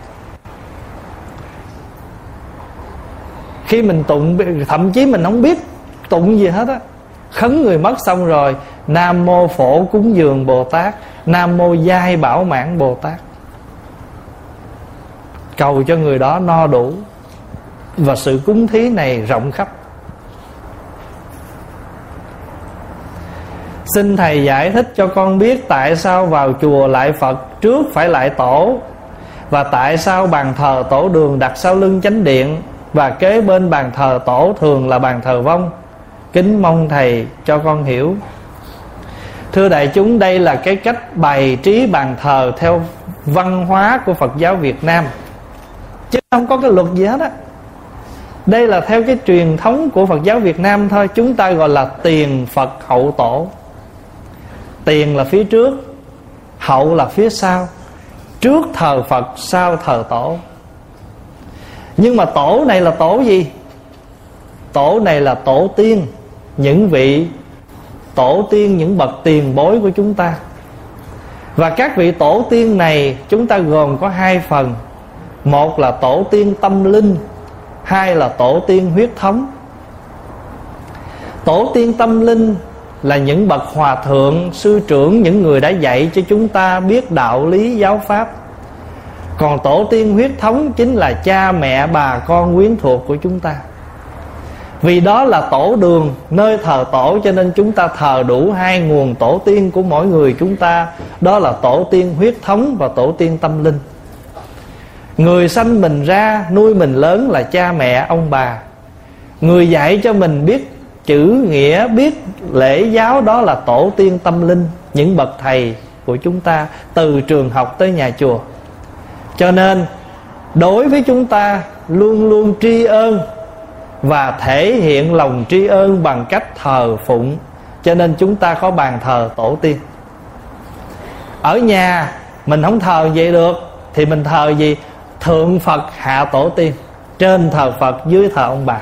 S1: Khi mình tụng, thậm chí mình không biết tụng gì hết á, khấn người mất xong rồi, nam mô phổ cúng dường bồ tát, nam mô giai bảo mãn bồ tát. Cầu cho người đó no đủ và sự cúng thí này rộng khắp. Xin thầy giải thích cho con biết tại sao vào chùa lại phật trước phải lại tổ, và tại sao bàn thờ tổ đường đặt sau lưng chánh điện, và kế bên bàn thờ tổ thường là bàn thờ vong. Kính mong thầy cho con hiểu. Thưa đại chúng, đây là cái cách bày trí bàn thờ theo văn hóa của phật giáo việt nam. Chứ không có cái luật gì hết á. Đây là theo cái truyền thống của phật giáo việt nam thôi, chúng ta gọi là tiền phật hậu tổ tiền là phía trước, hậu là phía sau. Trước thờ phật, sau thờ tổ. Nhưng mà tổ này là tổ gì? Tổ này là tổ tiên. Những vị tổ tiên, những bậc tiền bối của chúng ta. Và các vị tổ tiên này, chúng ta gồm có hai phần. Một là tổ tiên tâm linh, hai là tổ tiên huyết thống. Tổ tiên tâm linh là những bậc hòa thượng, sư trưởng, những người đã dạy cho chúng ta biết đạo lý giáo pháp. Còn tổ tiên huyết thống chính là cha, mẹ, bà, con, quyến thuộc của chúng ta. Vì đó là tổ đường, nơi thờ tổ, cho nên chúng ta thờ đủ hai nguồn tổ tiên của mỗi người chúng ta. Đó là tổ tiên huyết thống và tổ tiên tâm linh. Người sanh mình ra, nuôi mình lớn là cha, mẹ, ông bà. Người dạy cho mình biết chữ nghĩa biết lễ giáo đó là tổ tiên tâm linh, những bậc thầy của chúng ta từ trường học tới nhà chùa. Cho nên, đối với chúng ta luôn luôn tri ân và thể hiện lòng tri ân bằng cách thờ phụng, cho nên chúng ta có bàn thờ tổ tiên. Ở nhà, mình không thờ vậy được, thì mình thờ gì? Thượng phật hạ tổ tiên, trên thờ phật, dưới thờ ông bà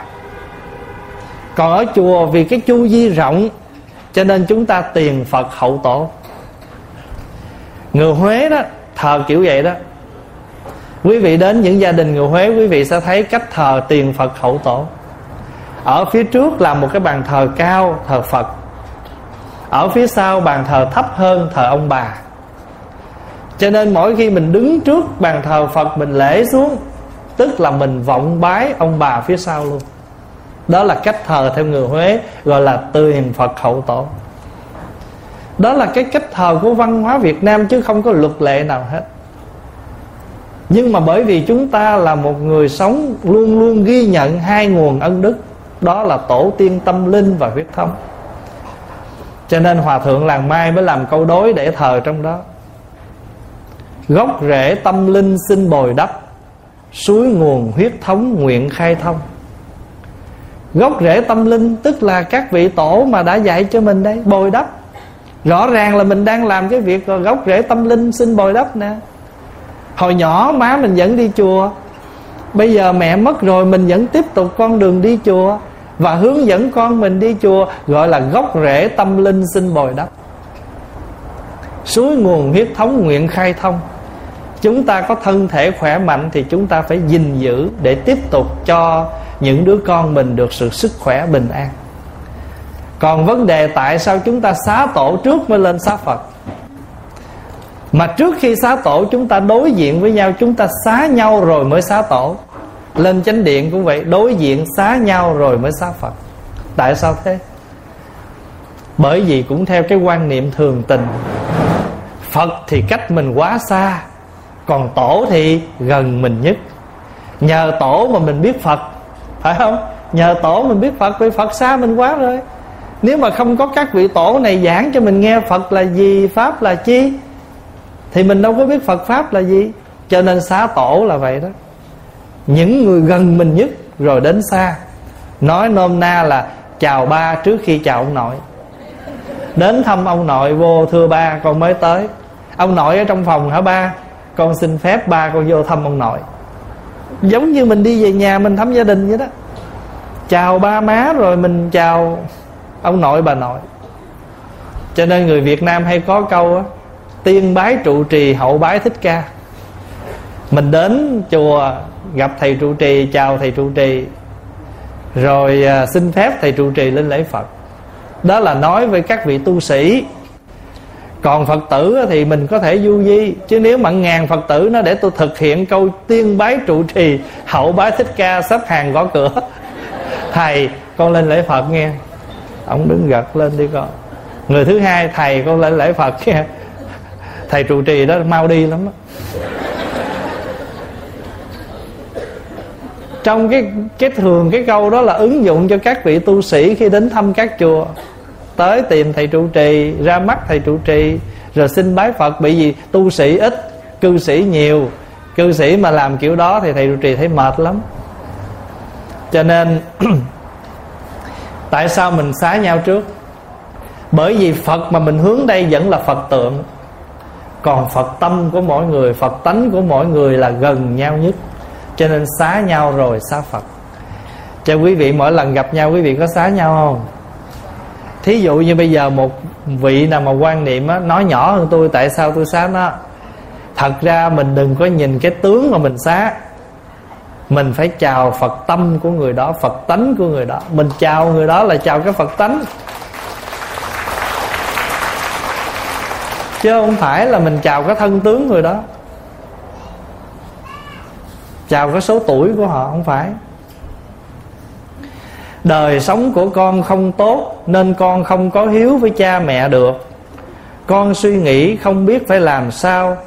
S1: còn ở chùa vì cái chu vi rộng, cho nên chúng ta tiền phật hậu tổ. Người huế đó, thờ kiểu vậy đó. Quý vị đến những gia đình người huế, quý vị sẽ thấy cách thờ tiền phật hậu tổ. Ở phía trước là một cái bàn thờ cao, thờ phật. Ở phía sau bàn thờ thấp hơn, thờ ông bà. Cho nên mỗi khi mình đứng trước bàn thờ phật, mình lễ xuống, tức là mình vọng bái ông bà phía sau luôn đó là cách thờ theo người huế, gọi là tiền phật hậu tổ. Đó là cái cách thờ của văn hóa việt nam chứ không có luật lệ nào hết. Nhưng mà bởi vì chúng ta là một người sống luôn luôn ghi nhận hai nguồn ân đức, đó là tổ tiên tâm linh và huyết thống. Cho nên hòa thượng làng mai mới làm câu đối để thờ trong đó. Gốc rễ tâm linh xin bồi đắp, suối nguồn huyết thống nguyện khai thông gốc rễ tâm linh, tức là các vị tổ mà đã dạy cho mình đây, bồi đắp. Rõ ràng là mình đang làm cái việc gốc rễ tâm linh, xin bồi đắp nè. Hồi nhỏ má mình vẫn đi chùa, bây giờ mẹ mất rồi mình vẫn tiếp tục con đường đi chùa và hướng dẫn con mình đi chùa, gọi là gốc rễ tâm linh xin bồi đắp. Suối nguồn huyết thống nguyện khai thông. Chúng ta có thân thể khỏe mạnh thì chúng ta phải gìn giữ để tiếp tục cho những đứa con mình được sự sức khỏe bình an. Còn vấn đề tại sao chúng ta xá tổ trước mới lên xá phật? Mà trước khi xá tổ, chúng ta đối diện với nhau, chúng ta xá nhau rồi mới xá tổ. Lên chánh điện cũng vậy, đối diện xá nhau rồi mới xá phật. Tại sao thế? Bởi vì cũng theo cái quan niệm thường tình, phật thì cách mình quá xa, còn tổ thì gần mình nhất. Nhờ tổ mà mình biết phật phải không? Nhờ tổ mình biết phật vì phật xa mình quá rồi. Nếu mà không có các vị tổ này giảng cho mình nghe phật là gì, pháp là chi, thì mình đâu có biết phật pháp là gì. Cho nên xá tổ là vậy đó. Những người gần mình nhất rồi đến xa. Nói nôm na là, chào ba trước khi chào ông nội. Đến thăm ông nội, vô, thưa ba, con mới tới. Ông nội ở trong phòng hả ba? Con xin phép ba con vô thăm ông nội giống như mình đi về nhà mình thăm gia đình vậy đó. Chào ba má rồi mình chào ông nội, bà nội. Cho nên người việt nam hay có câu á, tiên bái trụ trì, hậu bái thích ca. Mình đến chùa gặp thầy trụ trì, chào thầy trụ trì. Rồi à, xin phép thầy trụ trì lên lễ phật. Đó là nói với các vị tu sĩ còn phật tử thì mình có thể du di, chứ nếu mà ngàn phật tử nó để tôi thực hiện câu tiên bái trụ trì, hậu bái thích ca, sắp hàng gõ cửa. *laughs* Thầy, con lên lễ phật nghe. Ông đứng gật lên đi con. Người thứ hai, thầy, con lên lễ phật nghe. *laughs* Thầy trụ trì đó, mau đi lắm đó. trong cái cái thường cái câu đó là ứng dụng cho các vị tu sĩ khi đến thăm các chùa tới tìm thầy trụ trì, ra mắt thầy trụ trì, rồi xin bái phật. Bị gì tu sĩ ít, cư sĩ nhiều. Cư sĩ mà làm kiểu đó thì thầy trụ trì thấy mệt lắm. Cho nên, *clears throat* tại sao mình xá nhau trước? Bởi vì phật mà mình hướng đây vẫn là phật tượng. Còn phật tâm của mỗi người, phật tánh của mỗi người là gần nhau nhất. Cho nên xá nhau rồi xá phật. Cho quý vị mỗi lần gặp nhau, quý vị có xá nhau không? Thí dụ như bây giờ một vị nào mà quan niệm á, nói nhỏ hơn tôi tại sao tôi xá nó thật ra mình đừng có nhìn cái tướng mà mình xá. Mình phải chào phật tâm của người đó phật tánh của người đó. Mình chào người đó là chào cái phật tánh. Chứ không phải là mình chào cái thân tướng người đó. Chào cái số tuổi của họ không phải đời sống của con không tốt, nên con không có hiếu với cha mẹ được. Con suy nghĩ không biết phải làm sao.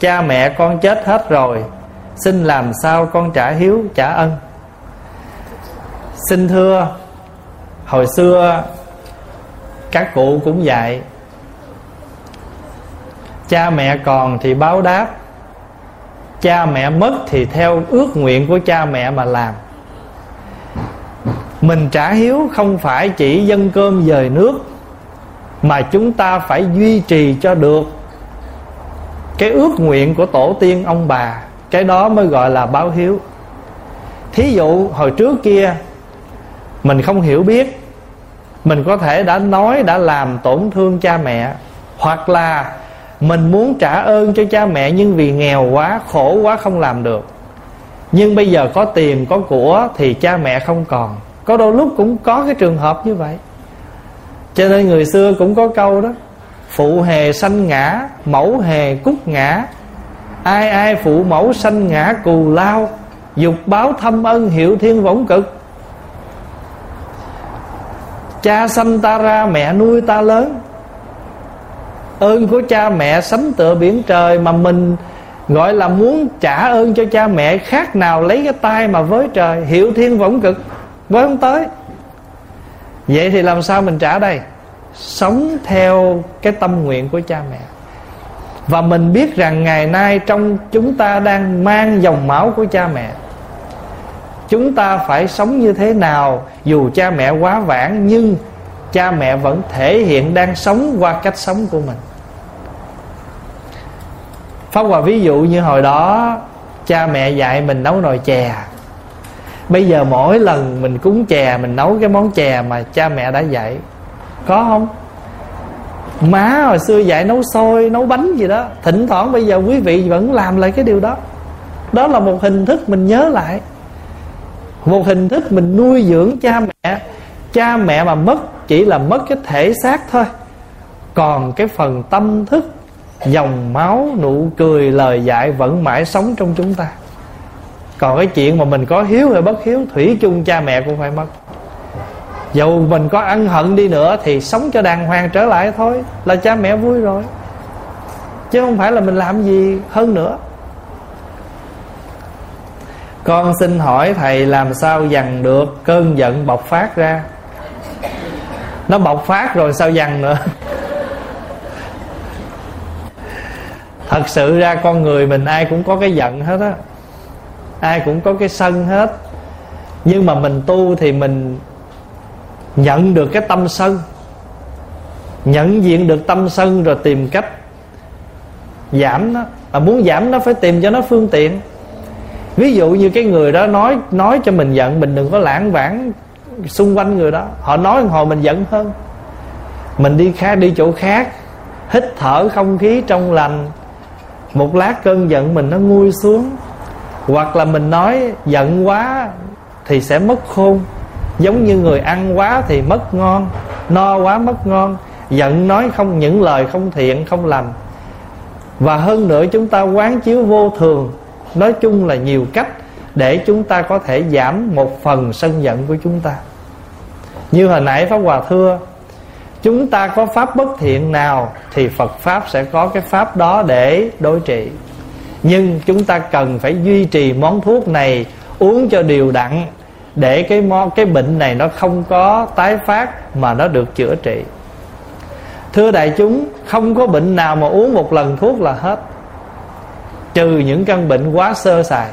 S1: Cha mẹ con chết hết rồi, xin làm sao con trả hiếu, trả ân. Xin thưa, hồi xưa các cụ cũng dạy, cha mẹ còn thì báo đáp, cha mẹ mất thì theo ước nguyện của cha mẹ mà làm mình trả hiếu không phải chỉ dân cơm dời nước, mà chúng ta phải duy trì cho được. Cái ước nguyện của tổ tiên ông bà, cái đó mới gọi là báo hiếu. Thí dụ, hồi trước kia, mình không hiểu biết, mình có thể đã nói, đã làm tổn thương cha mẹ, hoặc là mình muốn trả ơn cho cha mẹ nhưng vì nghèo quá, khổ quá không làm được. Nhưng bây giờ có tiền, có của thì cha mẹ không còn có đôi lúc cũng có cái trường hợp như vậy. Cho nên người xưa cũng có câu đó, phụ hề sanh ngã, mẫu hề cúc ngã. Ai ai phụ mẫu sanh ngã cù lao, dục báo thâm ân hiệu thiên võng cực. Cha sanh ta ra, mẹ nuôi ta lớn. Ơn của cha mẹ sánh tựa biển trời mà mình gọi là muốn trả ơn cho cha mẹ khác nào lấy cái tay mà với trời, hiệu thiên võng cực với không tới. Vậy thì làm sao mình trả đây? Sống theo cái tâm nguyện của cha mẹ. Và mình biết rằng ngày nay trong chúng ta đang mang dòng máu của cha mẹ. Chúng ta phải sống như thế nào dù cha mẹ quá vãng nhưng cha mẹ vẫn thể hiện đang sống qua cách sống của mình. Pháp Hòa ví dụ như hồi đó, Cha mẹ dạy mình nấu nồi chè. Bây giờ mỗi lần mình cúng chè, Mình nấu cái món chè mà cha mẹ đã dạy, Có không? Má hồi xưa dạy nấu xôi, Nấu bánh gì đó. Thỉnh thoảng bây giờ quý vị vẫn làm lại cái điều đó. Đó là một hình thức mình nhớ lại. Một hình thức mình nuôi dưỡng cha mẹ. Cha mẹ mà mất, Chỉ là mất cái thể xác thôi. Còn cái phần tâm thức, Dòng máu, nụ cười, lời dạy Vẫn mãi sống trong chúng ta. Còn cái chuyện mà mình có hiếu hay bất hiếu, Thủy chung cha mẹ cũng phải mất. Dù mình có ân hận đi nữa Thì sống cho đàng hoàng trở lại thôi, Là cha mẹ vui rồi. Chứ không phải là mình làm gì hơn nữa. Con xin hỏi thầy làm sao dằn được Cơn giận bộc phát ra? Nó bộc phát rồi sao dằn nữa? Thật sự ra con người mình ai cũng có cái giận hết á. Ai cũng có cái sân hết. Nhưng mà mình tu thì mình nhận được cái tâm sân. Nhận diện được tâm sân rồi tìm cách giảm nó. Mà muốn giảm nó phải tìm cho nó phương tiện. Ví dụ như cái người đó nói nói cho mình giận, mình đừng có lãng vãng xung quanh người đó. Họ nói hồi mình giận hơn. Mình đi khác, đi chỗ khác, hít thở không khí trong lành. Một lát cơn giận mình nó nguôi xuống hoặc là mình nói giận quá thì sẽ mất khôn. Giống như người ăn quá thì mất ngon, no quá mất ngon. Giận nói không, những lời không thiện, không lành. Và hơn nữa, chúng ta quán chiếu vô thường. Nói chung là nhiều cách để chúng ta có thể giảm một phần sân giận của chúng ta. Như hồi nãy pháp hòa thưa, chúng ta có pháp bất thiện nào thì phật pháp sẽ có cái pháp đó để đối trị nhưng chúng ta cần phải duy trì món thuốc này uống cho điều đặn để cái mo cái bệnh này nó không có tái phát mà nó được chữa trị. Thưa đại chúng, không có bệnh nào mà uống một lần thuốc là hết, trừ những căn bệnh quá sơ sài.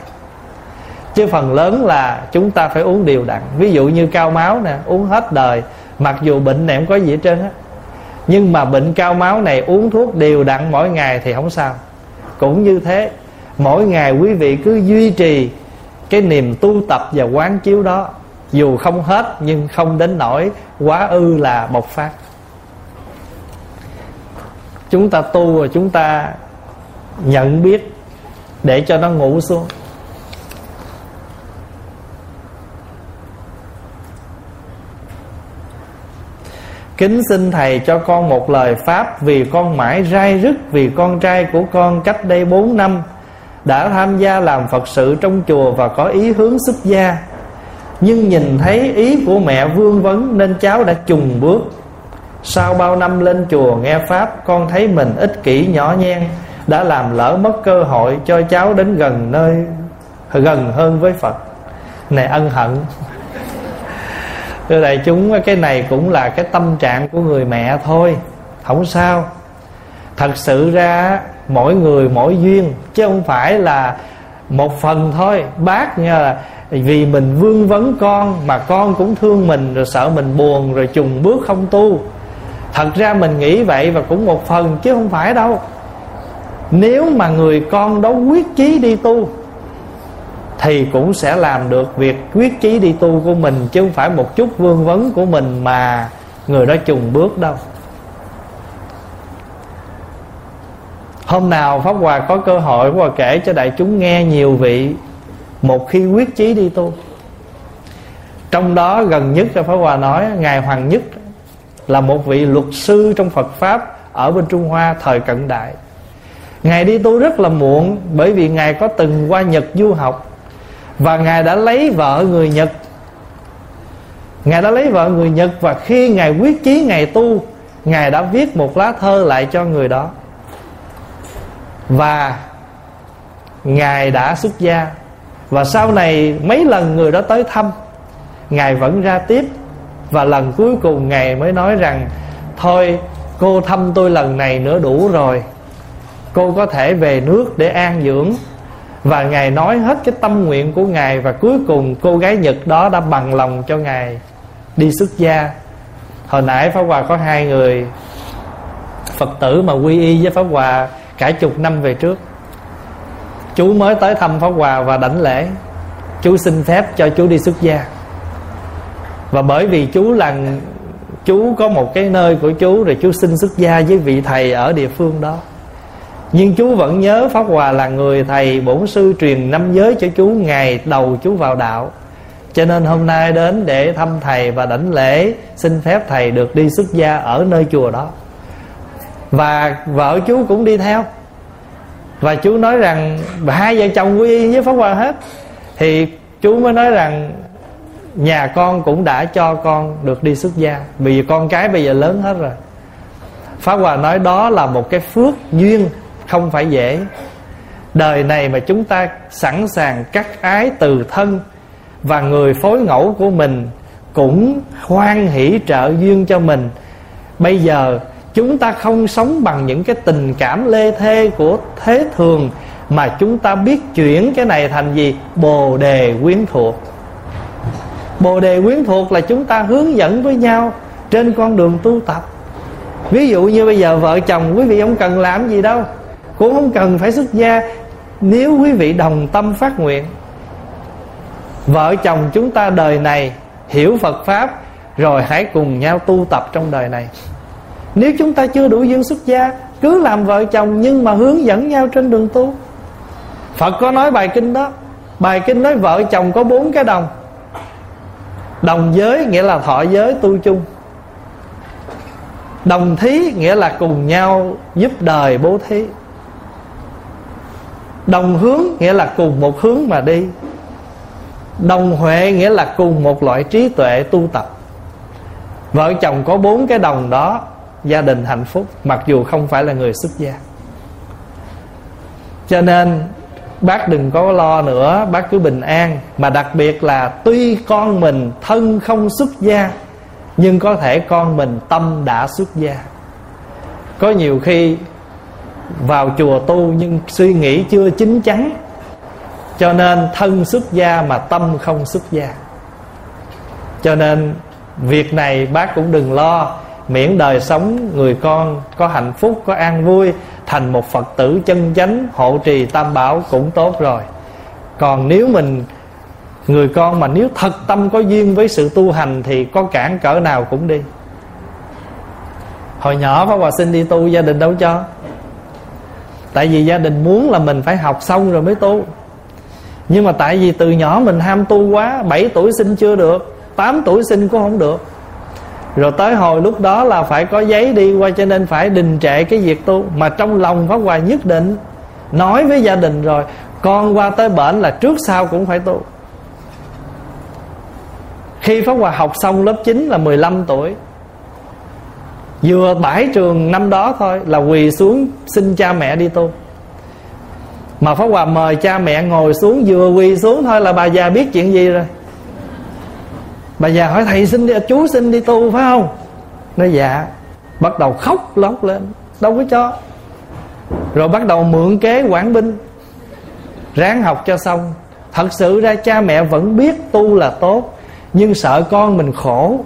S1: Chứ phần lớn là chúng ta phải uống điều đặn. Ví dụ như cao máu nè, uống hết đời, mặc dù bệnh này không có gì hết trơn á. Nhưng mà bệnh cao máu này uống thuốc đều đặn mỗi ngày thì không sao cũng như thế. Mỗi ngày quý vị cứ duy trì cái niềm tu tập và quán chiếu đó. Dù không hết nhưng không đến nỗi quá ư là bộc phát. Chúng ta tu và chúng ta nhận biết để cho nó ngủ xuống. Kính xin Thầy cho con một lời Pháp Vì con mãi rai rứt, Vì con trai của con cách đây 4 năm, Đã tham gia làm Phật sự trong chùa Và có ý hướng xuất gia. Nhưng nhìn thấy ý của mẹ vương vấn Nên cháu đã trùng bước. Sau bao năm lên chùa nghe Pháp, Con thấy mình ích kỷ nhỏ nhen, Đã làm lỡ mất cơ hội Cho cháu đến gần nơi, Gần hơn với Phật. Này ân hận thưa đại chúng, cái này cũng là cái tâm trạng của người mẹ thôi. Không sao. Thật sự ra, mỗi người mỗi duyên, chứ không phải là một phần thôi. Bác nha là vì mình vương vấn con mà con cũng thương mình, rồi sợ mình buồn, rồi chùng bước không tu. Thật ra mình nghĩ vậy và cũng một phần, chứ không phải đâu. Nếu mà người con đó quyết chí đi tu thì cũng sẽ làm được việc quyết chí đi tu của mình, chứ không phải một chút vương vấn của mình mà người đó trùng bước đâu. Hôm nào pháp hòa có cơ hội, pháp hòa kể cho đại chúng nghe nhiều vị một khi quyết chí đi tu. Trong đó gần nhất là pháp hòa nói, ngài hoàng nhất là một vị luật sư trong phật pháp ở bên trung hoa thời cận đại. Ngài đi tu rất là muộn, bởi vì ngài có từng qua nhật du học và ngài đã lấy vợ người nhật. Ngài đã lấy vợ người nhật và khi ngài quyết chí ngài tu, ngài đã viết một lá thơ lại cho người đó. Và ngài đã xuất gia. Và sau này mấy lần người đó tới thăm, ngài vẫn ra tiếp. Và lần cuối cùng ngài mới nói rằng, thôi, cô thăm tôi lần này nữa đủ rồi. Cô có thể về nước để an dưỡng và ngài nói hết cái tâm nguyện của ngài và cuối cùng cô gái nhật đó đã bằng lòng cho ngài đi xuất gia. Hồi nãy pháp hòa có hai người phật tử mà quy y với pháp hòa cả chục năm về trước. Chú mới tới thăm pháp hòa và đảnh lễ. Chú xin phép cho chú đi xuất gia. Và bởi vì chú là chú có một cái nơi của chú rồi chú xin xuất gia với vị thầy ở địa phương đó nhưng chú vẫn nhớ pháp hòa là người thầy bổn sư truyền năm giới cho chú ngày đầu chú vào đạo. Cho nên hôm nay đến để thăm thầy và đảnh lễ, xin phép thầy được đi xuất gia ở nơi chùa đó. Và vợ chú cũng đi theo. Và chú nói rằng, hai vợ chồng quy y với pháp hòa hết. Thì chú mới nói rằng, nhà con cũng đã cho con được đi xuất gia, vì con cái bây giờ lớn hết rồi. Pháp hòa nói đó là một cái phước duyên không phải dễ. Đời này mà chúng ta sẵn sàng cắt ái từ thân và người phối ngẫu của mình cũng hoan hỷ trợ duyên cho mình. Bây giờ, chúng ta không sống bằng những cái tình cảm lê thê của thế thường mà chúng ta biết chuyển cái này thành gì? Bồ đề quyến thuộc. Bồ đề quyến thuộc là chúng ta hướng dẫn với nhau trên con đường tu tập. Ví dụ như bây giờ vợ chồng, quý vị không cần làm gì đâu cũng không cần phải xuất gia nếu quý vị đồng tâm phát nguyện. Vợ chồng chúng ta đời này hiểu phật pháp, rồi hãy cùng nhau tu tập trong đời này. Nếu chúng ta chưa đủ duyên xuất gia, cứ làm vợ chồng nhưng mà hướng dẫn nhau trên đường tu. Phật có nói bài kinh đó. Bài kinh nói vợ chồng có bốn cái đồng. Đồng giới nghĩa là thọ giới tu chung. Đồng thí nghĩa là cùng nhau giúp đời bố thí đồng hướng nghĩa là cùng một hướng mà đi. Đồng huệ nghĩa là cùng một loại trí tuệ tu tập. Vợ chồng có bốn cái đồng đó, gia đình hạnh phúc, mặc dù không phải là người xuất gia. Cho nên, bác đừng có lo nữa, bác cứ bình an. Mà đặc biệt là tuy con mình thân không xuất gia, nhưng có thể con mình tâm đã xuất gia. Có nhiều khi vào chùa tu nhưng suy nghĩ chưa chín chắn. Cho nên thân xuất gia mà tâm không xuất gia. Cho nên việc này bác cũng đừng lo. Miễn đời sống người con có hạnh phúc, có an vui, thành một phật tử chân chánh, hộ trì tam bảo cũng tốt rồi. Còn nếu mình, người con mà nếu thật tâm có duyên với sự tu hành thì có cản cỡ nào cũng đi. Hồi nhỏ pháp hòa xin đi tu gia đình đâu cho? Tại vì gia đình muốn là mình phải học xong rồi mới tu. Nhưng mà tại vì từ nhỏ mình ham tu quá 7 tuổi sinh chưa được 8 tuổi sinh cũng không được. Rồi tới hồi lúc đó là phải có giấy đi qua cho nên phải đình trệ cái việc tu. Mà trong lòng pháp hoài nhất định nói với gia đình rồi, con qua tới bệnh là trước sau cũng phải tu. Khi pháp hòa học xong lớp 9 là 15 tuổi vừa bãi trường năm đó thôi là quỳ xuống xin cha mẹ đi tu. Mà pháp hòa mời cha mẹ ngồi xuống, vừa quỳ xuống thôi là bà già biết chuyện gì rồi. Bà già hỏi, thầy xin đi, chú xin đi tu phải không? Nói dạ. Bắt đầu khóc lóc lên, đâu có cho. Rồi bắt đầu mượn kế quản binh, ráng học cho xong. Thật sự ra cha mẹ vẫn biết tu là tốt, nhưng sợ con mình khổ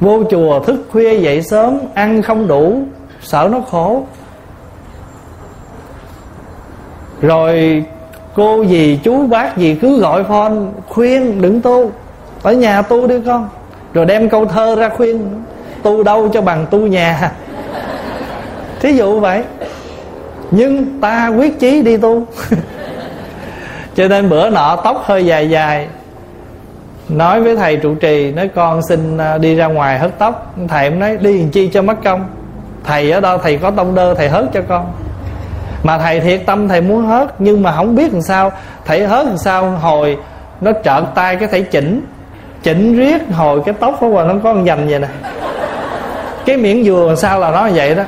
S1: vô chùa thức khuya dậy sớm, ăn không đủ, sợ nó khổ. Rồi cô gì chú bác gì cứ gọi phone, khuyên, đừng tu. Ở nhà tu đi con. Rồi đem câu thơ ra khuyên, tu đâu cho bằng tu nhà. *laughs* Thí dụ vậy. Nhưng ta quyết chí đi tu. *laughs* Cho nên bữa nọ tóc hơi dài dài nói với thầy trụ trì, nói, con xin à, đi ra ngoài hớt tóc. Thầy nói, đi làm chi cho mất công? Thầy ở đâu? Thầy có tông đơ, thầy hớt cho con. Mà thầy thiệt tâm, thầy muốn hớt, nhưng mà không biết làm sao. Thầy hớt làm sao, hồi nó trợn tay cái thầy chỉnh chỉnh riết, hồi cái tóc của nó có con dành vậy nè. Cái miệng dừa làm sao là nó vậy đó.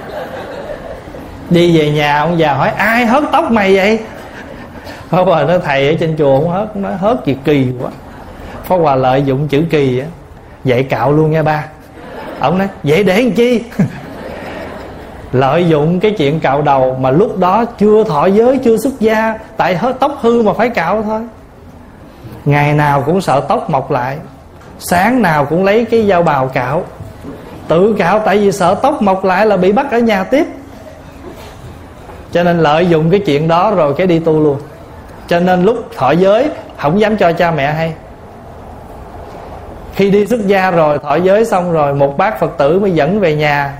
S1: Đi về nhà, ông già hỏi, ai hớt tóc mày vậy? Pháp rồi nói, thầy ở trên chùa không hớt Nói hớt gì kỳ quá. Pháp Hòa lợi dụng chữ kỳ á, Dạy cạo luôn nha ba. Ông nói, vậy để làm chi? *laughs* Lợi dụng cái chuyện cạo đầu Mà lúc đó chưa thọ giới, chưa xuất gia, Tại hết tóc hư mà phải cạo thôi. Ngày nào cũng sợ tóc mọc lại, Sáng nào cũng lấy cái dao bào cạo. Tự cạo tại vì sợ tóc mọc lại là bị bắt ở nhà tiếp. Cho nên lợi dụng cái chuyện đó rồi cái đi tu luôn. Cho nên lúc thọ giới, Không dám cho cha mẹ hay. Khi đi xuất gia rồi, Thọ giới xong rồi, Một bác Phật tử mới dẫn về nhà.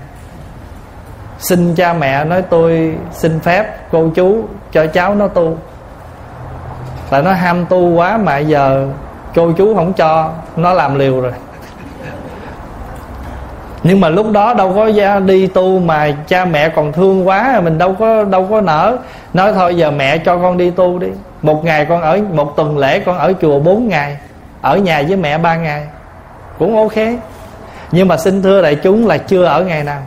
S1: Xin cha mẹ nói tôi xin phép, cô chú cho cháu nó tu. Là nó ham tu quá mà giờ cô chú không cho, Nó làm liều rồi. Nhưng mà lúc đó đâu có ra đi tu mà cha mẹ còn thương quá, mình đâu có đâu có nỡ. Nói thôi, giờ mẹ cho con đi tu đi. Một ngày con ở, một tuần lễ con ở chùa 4 ngày, ở nhà với mẹ ba ngày cũng ok. Nhưng mà xin thưa đại chúng là chưa ở ngày nào.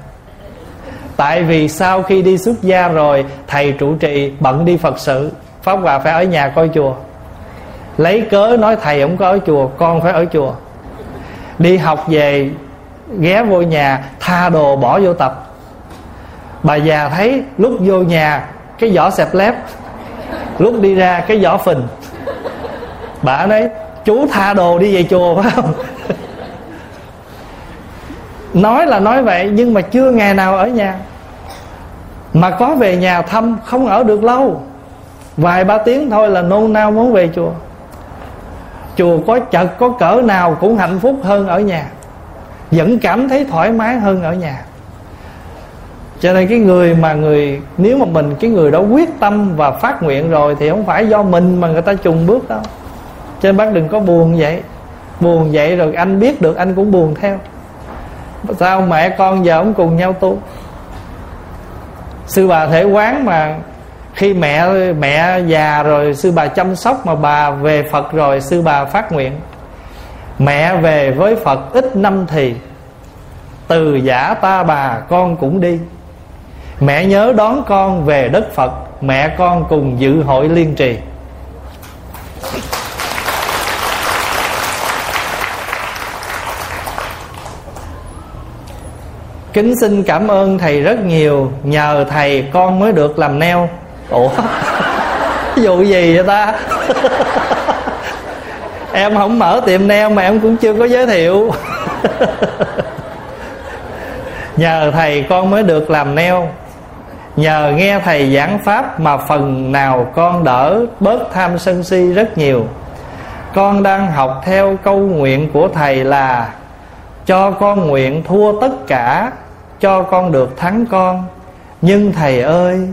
S1: Tại vì sau khi đi xuất gia rồi, thầy trụ trì bận đi phật sự. Pháp hòa phải ở nhà coi chùa. Lấy cớ nói thầy không có ở chùa, con phải ở chùa. Đi học về, ghé vô nhà, tha đồ bỏ vô tập. Bà già thấy lúc vô nhà, cái vỏ xẹp lép. Lúc đi ra, cái vỏ phình. Bà nói, chú tha đồ đi về chùa phải không? Nói là nói vậy, nhưng mà chưa ngày nào ở nhà. Mà có về nhà thăm, không ở được lâu. Vài ba tiếng thôi là nôn nao muốn về chùa. Chùa có chật, có cỡ nào cũng hạnh phúc hơn ở nhà. Vẫn cảm thấy thoải mái hơn ở nhà. Cho nên cái người mà người, nếu mà mình, cái người đó quyết tâm và phát nguyện rồi thì không phải do mình mà người ta trùng bước đâu. Cho nên bác đừng có buồn vậy. Buồn vậy rồi anh biết được, anh cũng buồn theo sao mẹ con giờ không cùng nhau tu? Sư bà thể quán mà khi mẹ mẹ già rồi, sư bà chăm sóc mà bà về phật rồi, sư bà phát nguyện. Mẹ về với Phật ít năm thì, Từ giả ta bà con cũng đi. Mẹ nhớ đón con về đất Phật, Mẹ con cùng dự hội liên trì. Kính xin cảm ơn thầy rất nhiều. Nhờ thầy con mới được làm neo. Ủa? *laughs* Vụ gì vậy ta? *laughs* Em không mở tiệm neo mà em cũng chưa có giới thiệu. *laughs* Nhờ thầy con mới được làm neo. Nhờ nghe thầy giảng pháp mà phần nào con đỡ bớt tham sân si rất nhiều. Con đang học theo câu nguyện của thầy là cho con nguyện thua tất cả cho con được thắng con. Nhưng thầy ơi,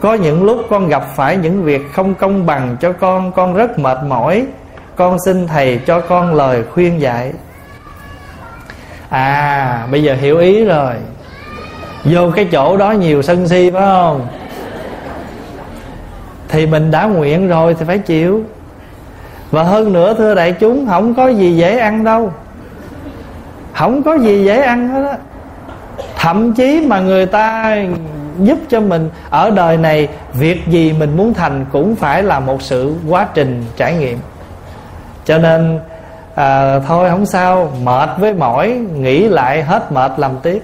S1: có những lúc con gặp phải những việc không công bằng cho con con rất mệt mỏi. Con xin thầy cho con lời khuyên dạy. À bây giờ hiểu ý rồi. Vô cái chỗ đó nhiều sân si, phải không? Thì mình đã nguyện rồi thì phải chịu. Và hơn nữa, thưa đại chúng, không có gì dễ ăn đâu. Không có gì dễ ăn hết á thậm chí mà người ta giúp cho mình ở đời này việc gì mình muốn thành cũng phải là một sự quá trình trải nghiệm. Cho nên à, thôi không sao mệt với mỏi nghĩ lại hết mệt làm tiếp.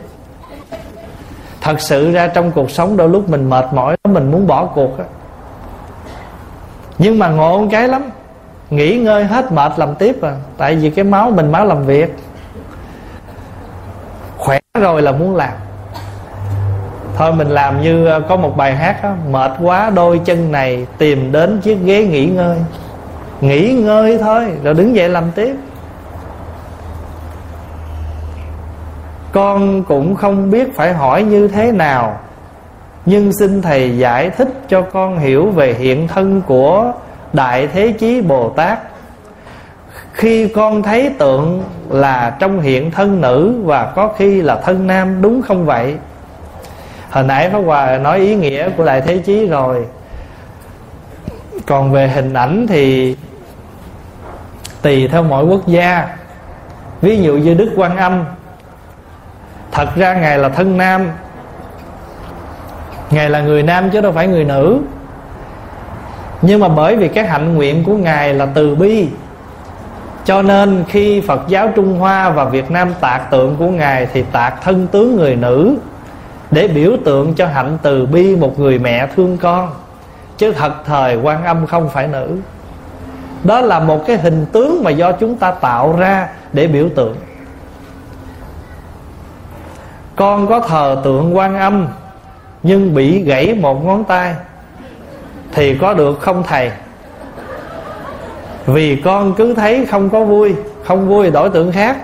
S1: Thật sự ra trong cuộc sống đôi lúc mình mệt mỏi mình muốn bỏ cuộc đó. nhưng mà ngộ cái lắm nghỉ ngơi hết mệt làm tiếp à. Tại vì cái máu mình máu làm việc rồi là muốn làm. Thôi mình làm như ờ, có một bài hát đó, mệt quá đôi chân này tìm đến chiếc ghế nghỉ ngơi. Nghỉ ngơi thôi rồi đứng dậy làm tiếp. Con cũng không biết phải hỏi như thế nào nhưng xin thầy giải thích cho con hiểu về hiện thân của đại thế chí bồ tát khi con thấy tượng là trong hiện thân nữ và có khi là thân nam, đúng không vậy? Hồi nãy pháp hòa nói ý nghĩa của đại thế chí rồi. Còn về hình ảnh thì tùy theo mỗi quốc gia. Ví dụ như đức quan âm, thật ra ngài là thân nam. Ngài là người nam chứ đâu phải người nữ. Nhưng mà bởi vì cái hạnh nguyện của ngài là từ bi cho nên khi phật giáo trung hoa và việt nam tạc tượng của ngài thì tạc thân tướng người nữ để biểu tượng cho hạnh từ bi một người mẹ thương con. Chứ thật thời quan âm không phải nữ. Đó là một cái hình tướng mà do chúng ta tạo ra để biểu tượng. Con có thờ tượng quan âm, nhưng bị gãy một ngón tay thì có được không thầy? Vì con cứ thấy không có vui, không vui đổi tượng khác.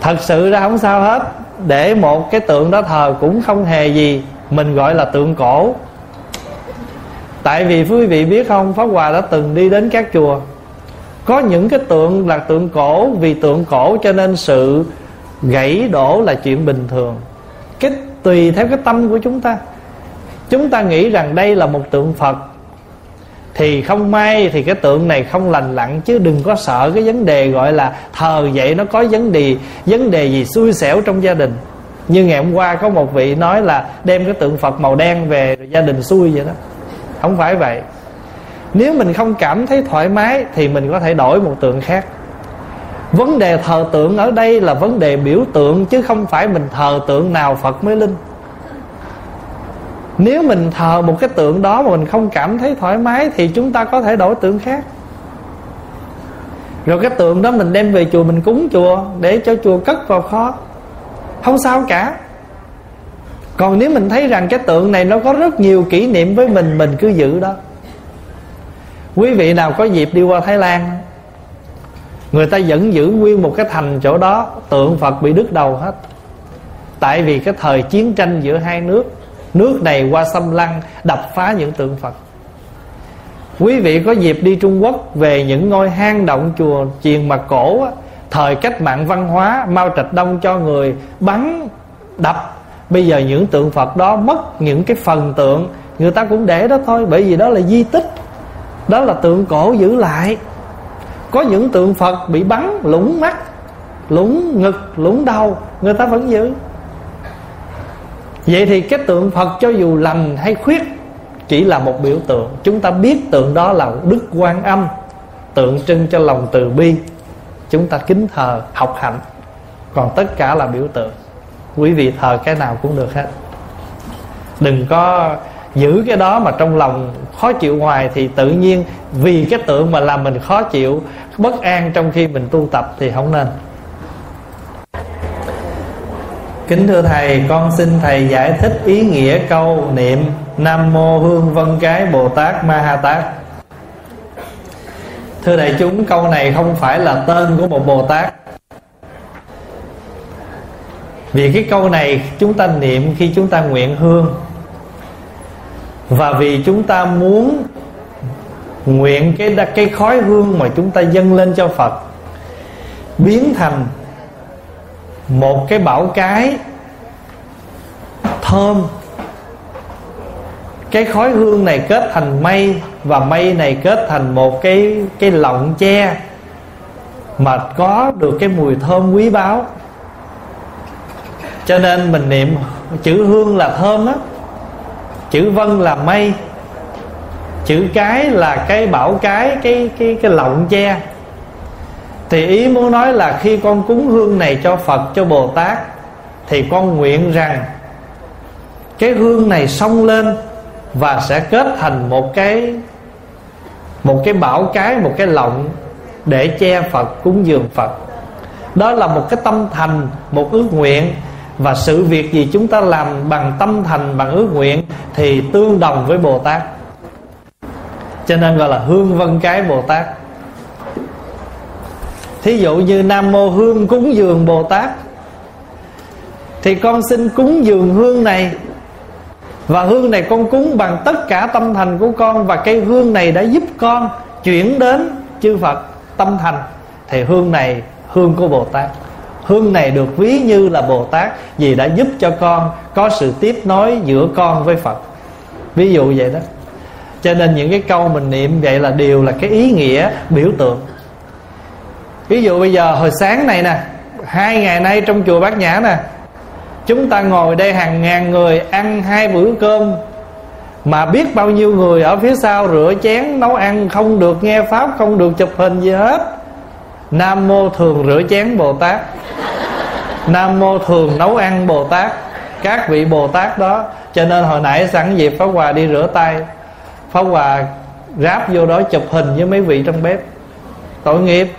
S1: Thật sự ra không sao hết. Để một cái tượng đó thờ cũng không hề gì, mình gọi là tượng cổ. Tại vì quý vị biết không, pháp hòa đã từng đi đến các chùa. Có những cái tượng là tượng cổ, vì tượng cổ cho nên sự gãy đổ là chuyện bình thường. Cái tùy theo cái tâm của chúng ta. Chúng ta nghĩ rằng đây là một tượng phật thì không may thì cái tượng này không lành lặn, chứ đừng có sợ cái vấn đề gọi là thờ vậy nó có vấn đề vấn đề gì xui xẻo trong gia đình. Như ngày hôm qua có một vị nói là đem cái tượng phật màu đen về rồi gia đình xui vậy đó. Không phải vậy. Nếu mình không cảm thấy thoải mái thì mình có thể đổi một tượng khác. Vấn đề thờ tượng ở đây là vấn đề biểu tượng, chứ không phải mình thờ tượng nào phật mới linh nếu mình thờ một cái tượng đó mà mình không cảm thấy thoải mái thì chúng ta có thể đổi tượng khác. Rồi cái tượng đó mình đem về chùa mình cúng chùa để cho chùa cất vào kho. Không sao cả. Còn nếu mình thấy rằng cái tượng này nó có rất nhiều kỷ niệm với mình mình cứ giữ đó. Quý vị nào có dịp đi qua thái lan, người ta vẫn giữ nguyên một cái thành chỗ đó, tượng phật bị đứt đầu hết. Tại vì cái thời chiến tranh giữa hai nước nước này qua xâm lăng, đập phá những tượng phật. Quý vị có dịp đi trung quốc về những ngôi hang động chùa chiền mặt cổ thời cách mạng văn hóa mao trạch đông cho người, bắn, đập. Bây giờ những tượng phật đó mất những cái phần tượng, người ta cũng để đó thôi, bởi vì đó là di tích, đó là tượng cổ giữ lại. Có những tượng phật bị bắn lũng mắt lũng ngực lũng đầu, người ta vẫn giữ vậy thì cái tượng phật cho dù lành hay khuyết chỉ là một biểu tượng. Chúng ta biết tượng đó là đức quan âm, tượng trưng cho lòng từ bi. Chúng ta kính thờ, học hạnh. Còn tất cả là biểu tượng. Quý vị thờ cái nào cũng được hết. Đừng có giữ cái đó mà trong lòng khó chịu hoài thì tự nhiên vì cái tượng mà làm mình khó chịu, bất an trong khi mình tu tập thì không nên kính thưa thầy, con xin thầy giải thích ý nghĩa câu niệm nam mô hương vân cái bồ tát ma ha tát. Thưa đại chúng, câu này không phải là tên của một bồ tát. Vì cái câu này chúng ta niệm khi chúng ta nguyện hương. Và vì chúng ta muốn nguyện cái cái khói hương mà chúng ta dâng lên cho Phật, biến thành một cái bảo cái thơm. Cái khói hương này kết thành mây và mây này kết thành một cái cái lọng che mà có được cái mùi thơm quý báu. Cho nên mình niệm chữ hương là thơm á, chữ vân là mây, chữ cái là cái bảo cái cái cái cái lọng che thì ý muốn nói là khi con cúng hương này cho phật, cho bồ tát, thì con nguyện rằng cái hương này xông lên và sẽ kết thành một cái một cái bảo cái, một cái lọng để che phật cúng dường phật. Đó là một cái tâm thành, một ước nguyện. Và sự việc gì chúng ta làm bằng tâm thành, bằng ước nguyện thì tương đồng với bồ tát. Cho nên gọi là hương vân cái bồ tát thí dụ như nam mô hương cúng dường bồ tát. Thì con xin cúng dường hương này. Và hương này con cúng bằng tất cả tâm thành của con, và cây hương này đã giúp con chuyển đến chư phật tâm thành. Thì hương này, hương của bồ tát. Hương này được ví như là bồ tát, vì đã giúp cho con có sự tiếp nối giữa con với phật. Ví dụ vậy đó. Cho nên những cái câu mình niệm vậy là đều là cái ý nghĩa biểu tượng ví dụ bây giờ hồi sáng này nè, hai ngày nay trong chùa bát nhã nè, chúng ta ngồi đây hàng ngàn người ăn hai bữa cơm, mà biết bao nhiêu người ở phía sau rửa chén nấu ăn không được nghe pháp, không được chụp hình gì hết. Nam mô thường rửa chén bồ tát. Nam mô thường nấu ăn bồ tát. Các vị bồ tát đó. Cho nên hồi nãy sẵn dịp pháp hòa đi rửa tay. Pháp hòa ráp vô đó chụp hình với mấy vị trong bếp. Tội nghiệp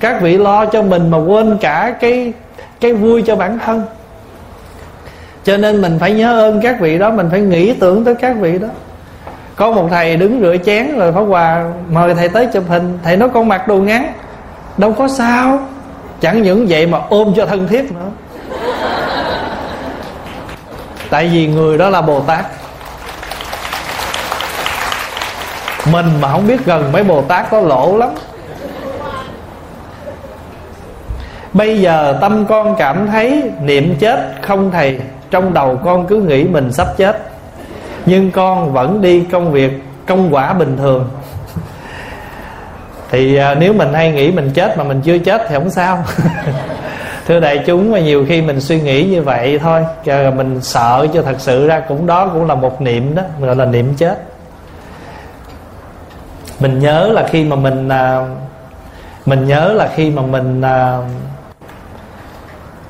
S1: các vị lo cho mình mà quên cả cái cái vui cho bản thân. Cho nên mình phải nhớ ơn các vị đó, mình phải nghĩ tưởng tới các vị đó. Có một thầy đứng rửa chén rồi pháp hòa mời thầy tới chụp hình. Thầy nói, con mặc đồ ngắn, đâu có sao. Chẳng những vậy mà ôm cho thân thiết nữa. *laughs* Tại vì người đó là bồ tát. Mình mà không biết gần mấy bồ tát có lỗ lắm. Bây giờ tâm con cảm thấy niệm chết không thầy trong đầu con cứ nghĩ mình sắp chết. Nhưng con vẫn đi công việc công quả bình thường. Thì à, nếu mình hay nghĩ mình chết mà mình chưa chết thì không sao. *laughs* Thưa đại chúng mà nhiều khi mình suy nghĩ như vậy thôi mình sợ cho thật sự ra cũng đó cũng là một niệm đó gọi là niệm chết. Mình nhớ là khi mà mình à, mình nhớ là khi mà mình à,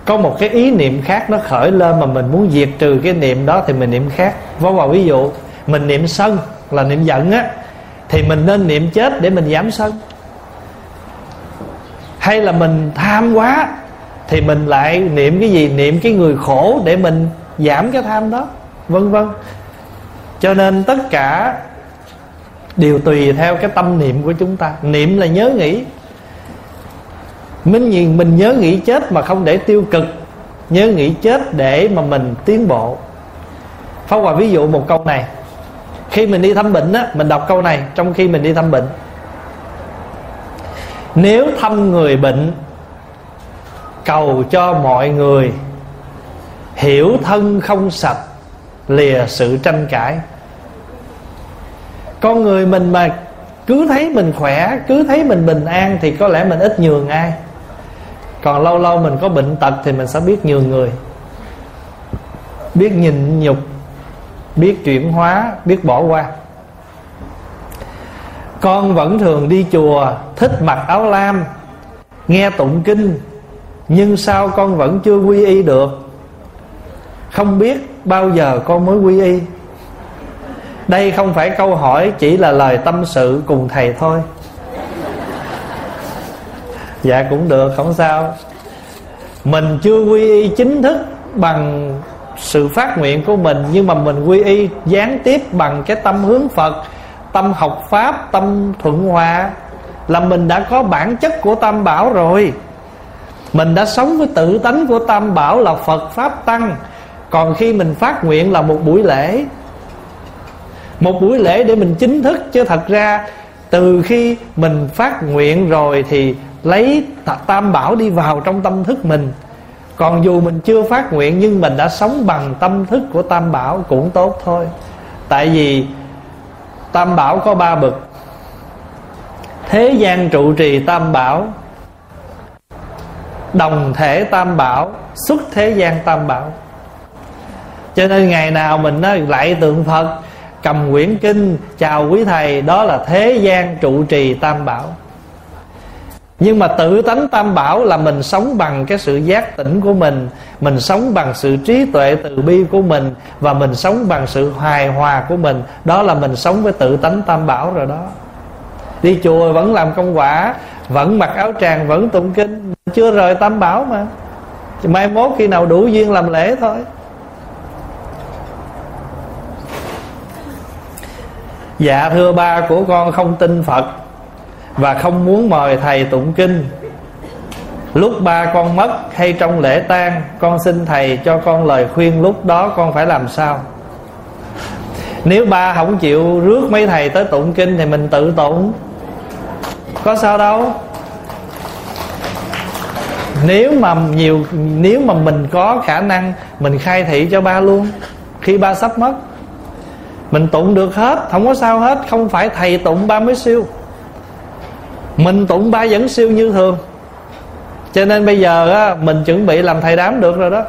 S1: có một cái ý niệm khác nó khởi lên mà mình muốn diệt trừ cái niệm đó thì mình niệm khác. Vâng, ví vào ví dụ mình niệm sân là niệm giận á, thì mình nên niệm chết để mình giảm sân. Hay là mình tham quá thì mình lại niệm cái gì? Niệm cái người khổ để mình giảm cái tham đó. Vân vân cho nên tất cả đều tùy theo cái tâm niệm của chúng ta. Niệm là nhớ nghĩ mình nhìn mình nhớ nghĩ chết mà không để tiêu cực. Nhớ nghĩ chết để mà mình tiến bộ. Phong Hòa ví dụ một câu này. Khi mình đi thăm bệnh á, Mình đọc câu này trong khi mình đi thăm bệnh. Nếu thăm người bệnh, Cầu cho mọi người Hiểu thân không sạch, Lìa sự tranh cãi. Con người mình mà Cứ thấy mình khỏe, Cứ thấy mình bình an Thì có lẽ mình ít nhường ai còn lâu lâu mình có bệnh tật thì mình sẽ biết nhường người. Biết nhìn nhục, biết chuyển hóa, biết bỏ qua. Con vẫn thường đi chùa, thích mặc áo lam, nghe tụng kinh, nhưng sao con vẫn chưa quy y được? Không biết bao giờ con mới quy y. Đây không phải câu hỏi chỉ là lời tâm sự cùng thầy thôi dạ cũng được, không sao. Mình chưa quy y chính thức bằng sự phát nguyện của mình, nhưng mà mình quy y, gián tiếp bằng cái tâm hướng phật, tâm học pháp, tâm thuận hòa, là mình đã có bản chất của tam bảo rồi. Mình đã sống với tự tánh của tam bảo là phật pháp tăng. Còn khi mình phát nguyện là một buổi lễ. Một buổi lễ để mình chính thức, chứ thật ra từ khi mình phát nguyện rồi thì lấy tam bảo đi vào trong tâm thức mình. Còn dù mình chưa phát nguyện nhưng mình đã sống bằng tâm thức của tam bảo cũng tốt thôi. Tại vì tam bảo có ba bậc. Thế gian trụ trì tam bảo, đồng thể tam bảo, xuất thế gian tam bảo. Cho nên ngày nào mình nói lại tượng phật cầm quyển kinh, chào quý thầy, đó là thế gian trụ trì tam bảo. Nhưng mà tự tánh tam bảo là mình sống bằng cái sự giác tỉnh của mình mình sống bằng sự trí tuệ từ bi của mình, và mình sống bằng sự hài hòa của mình. Đó là mình sống với tự tánh tam bảo rồi đó. Đi chùa vẫn làm công quả, vẫn mặc áo tràng, vẫn tụng kinh, chưa rời tam bảo mà. Mai mốt khi nào đủ duyên làm lễ thôi. Dạ thưa ba của con không tin phật và không muốn mời thầy tụng kinh. Lúc ba con mất hay trong lễ tang, con xin thầy cho con lời khuyên lúc đó con phải làm sao. Nếu ba không chịu rước mấy thầy tới tụng kinh thì mình tự tụng. Có sao đâu. Nếu mà nhiều, nếu mà mình có khả năng, mình khai thị cho ba luôn. Khi ba sắp mất mình tụng được hết không có sao hết không phải thầy tụng ba mới siêu. Mình tụng ba vẫn siêu như thường. Cho nên bây giờ á, mình chuẩn bị làm thầy đám được rồi đó.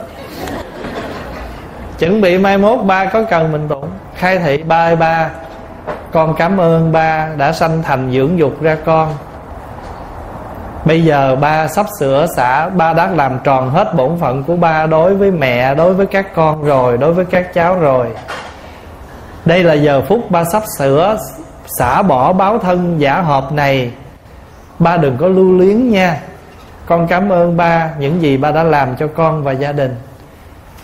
S1: Chuẩn bị mai mốt ba có cần mình tụng. Khai thị ba ơi ba con cảm ơn ba đã sanh thành dưỡng dục ra con. Bây giờ ba sắp sửa xả ba đã làm tròn hết bổn phận của ba đối với mẹ đối với các con rồi đối với các cháu rồi đây là giờ phút ba sắp sửa xả bỏ báo thân giả hợp này. Ba đừng có lưu luyến nha. Con cảm ơn ba những gì ba đã làm cho con và gia đình.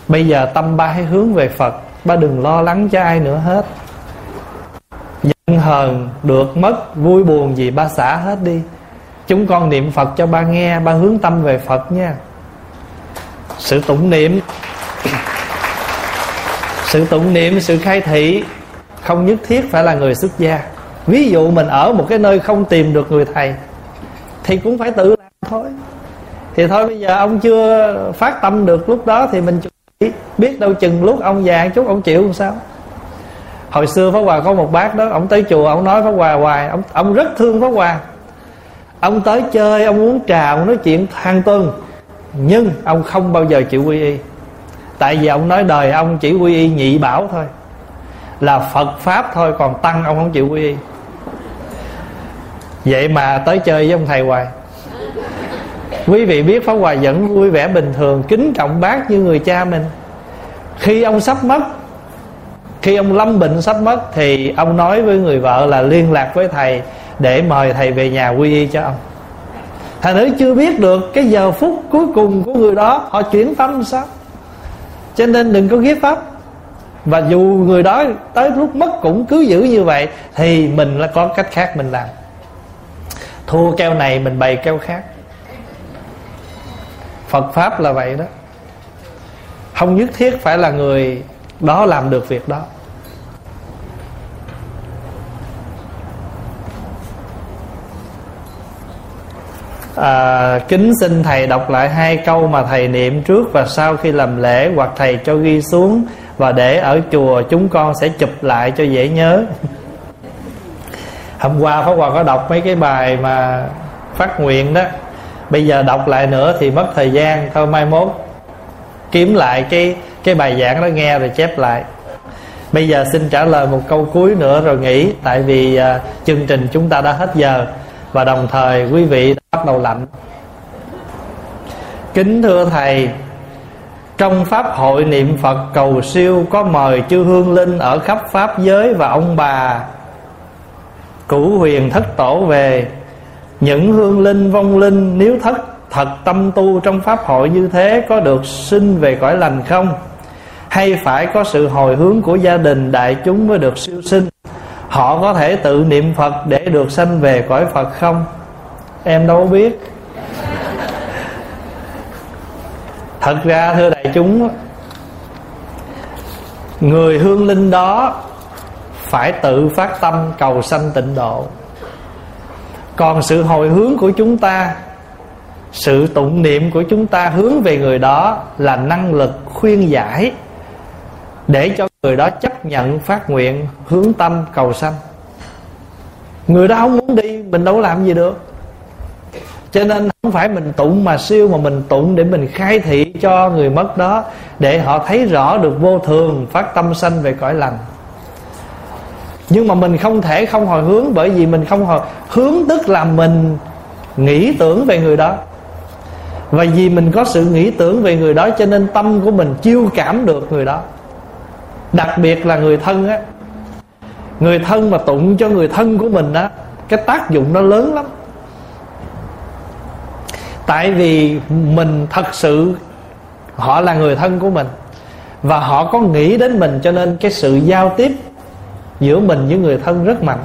S1: Bây giờ tâm ba hãy hướng về phật. Ba đừng lo lắng cho ai nữa hết. Giận hờn được mất, vui buồn gì ba xả hết đi. Chúng con niệm phật cho ba nghe, ba hướng tâm về phật nha. Sự tụng niệm, sự tụng niệm, sự khai thị không nhất thiết phải là người xuất gia. Ví dụ mình ở một cái nơi không tìm được người thầy, thì cũng phải tự làm thôi. Thì thôi bây giờ ông chưa phát tâm được lúc đó thì mình biết đâu chừng lúc ông già chút, ông chịu làm sao? Hồi xưa pháp hòa có một bác đó, ông tới chùa, ông nói pháp hòa hoài. Ông ông rất thương pháp hòa. Ông tới chơi, ông uống trà, ông nói chuyện hàng tuần nhưng ông không bao giờ chịu quy y. Tại vì ông nói đời ông chỉ quy y nhị bảo thôi là phật pháp thôi, còn tăng ông không chịu quy y. Vậy mà tới chơi với ông thầy hoài. Quý vị biết pháp hòa vẫn vui vẻ bình thường, kính trọng bác như người cha mình. Khi ông sắp mất, khi ông lâm bệnh sắp mất, thì ông nói với người vợ là liên lạc với thầy để mời thầy về nhà quy y cho ông. Thầy nữ chưa biết được cái giờ phút cuối cùng của người đó, họ chuyển tâm sao? Cho nên đừng có ghét pháp và dù người đó tới lúc mất cũng cứ giữ như vậy thì mình là có cách khác mình làm. Thua keo này mình bày keo khác. Phật pháp là vậy đó. Không nhất thiết phải là người đó làm được việc đó. À, kính xin thầy đọc lại hai câu mà thầy niệm trước và sau khi làm lễ hoặc thầy cho ghi xuống và để ở chùa chúng con sẽ chụp lại cho dễ nhớ. Hôm qua pháp hòa có đọc mấy cái bài mà phát nguyện đó. Bây giờ đọc lại nữa thì mất thời gian thôi mai mốt. Kiếm lại cái cái bài giảng đó nghe rồi chép lại. Bây giờ xin trả lời một câu cuối nữa rồi nghỉ tại vì uh, chương trình chúng ta đã hết giờ. Và đồng thời quý vị đã bắt đầu lạnh. Kính thưa thầy trong pháp hội niệm phật cầu siêu có mời chư hương linh ở khắp pháp giới và ông bà. Cửu huyền thất tổ về. Những hương linh, vong linh, nếu thất, thật tâm tu trong pháp hội như thế có được sinh về cõi lành không? Hay phải có sự hồi hướng của gia đình đại chúng mới được siêu sinh? Họ có thể tự niệm phật để được sanh về cõi phật không? Em đâu biết. Thật ra, thưa đại chúng, người hương linh đó phải tự phát tâm cầu sanh tịnh độ. Còn sự hồi hướng của chúng ta, sự tụng niệm của chúng ta hướng về người đó là năng lực khuyên giải để cho người đó chấp nhận phát nguyện hướng tâm cầu sanh. Người đó không muốn đi, mình đâu làm gì được cho nên không phải mình tụng mà siêu mà mình tụng để mình khai thị cho người mất đó, để họ thấy rõ được vô thường, phát tâm sanh về cõi lành. Nhưng mà mình không thể không hồi hướng, bởi vì mình không hồi, hướng tức là mình nghĩ tưởng về người đó. Và vì mình có sự nghĩ tưởng về người đó, cho nên tâm của mình chiêu cảm được người đó. Đặc biệt là người thân á. Người thân mà tụng cho người thân của mình á, cái tác dụng nó lớn lắm tại vì mình thật sự, họ là người thân của mình. Và họ có nghĩ đến mình cho nên cái sự giao tiếp giữa mình với người thân rất mạnh.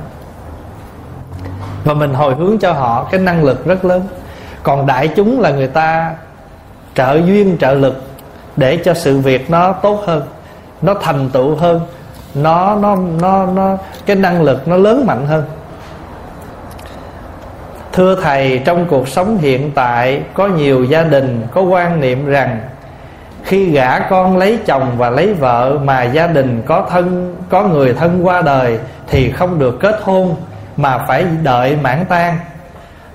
S1: Và mình hồi hướng cho họ cái năng lực rất lớn. Còn đại chúng là người ta trợ duyên, trợ lực để cho sự việc nó tốt hơn, nó thành tựu hơn, nó nó nó nó, cái năng lực nó lớn mạnh hơn thưa thầy, trong cuộc sống hiện tại, có nhiều gia đình có quan niệm rằng khi gả con lấy chồng và lấy vợ mà gia đình có thân, có người thân qua đời thì không được kết hôn mà phải đợi mãn tang.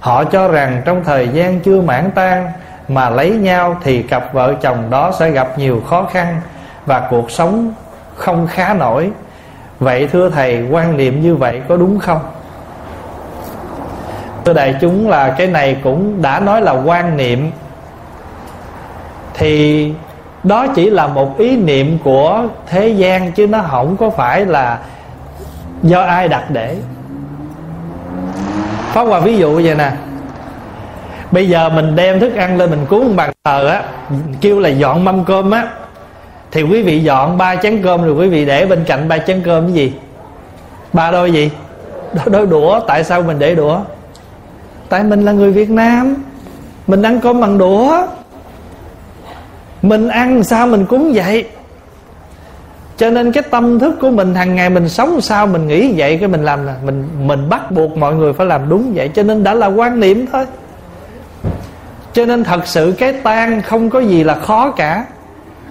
S1: Họ cho rằng trong thời gian chưa mãn tang mà lấy nhau thì cặp vợ chồng đó sẽ gặp nhiều khó khăn và cuộc sống không khá nổi. Vậy thưa thầy, quan niệm như vậy có đúng không? Thưa đại chúng, là cái này cũng đã nói là quan niệm. Thì đó chỉ là một ý niệm của thế gian chứ nó không có phải là do ai đặt để. Pháp Hòa ví dụ vậy nè. Bây giờ mình đem thức ăn lên mình cúng bàn thờ á, Kêu là dọn mâm cơm á, Thì quý vị dọn ba chén cơm Rồi quý vị để bên cạnh ba chén cơm cái gì? Ba đôi gì? Đôi đũa, Tại sao mình để đũa? Tại mình là người Việt Nam. Mình ăn cơm bằng đũa. Mình ăn sao mình cúng vậy. Cho nên cái tâm thức của mình, hàng ngày mình sống sao mình nghĩ vậy, cái mình làm là mình mình bắt buộc mọi người phải làm đúng vậy. Cho nên đã là quan niệm thôi. Cho nên thật sự cái tan không có gì là khó cả.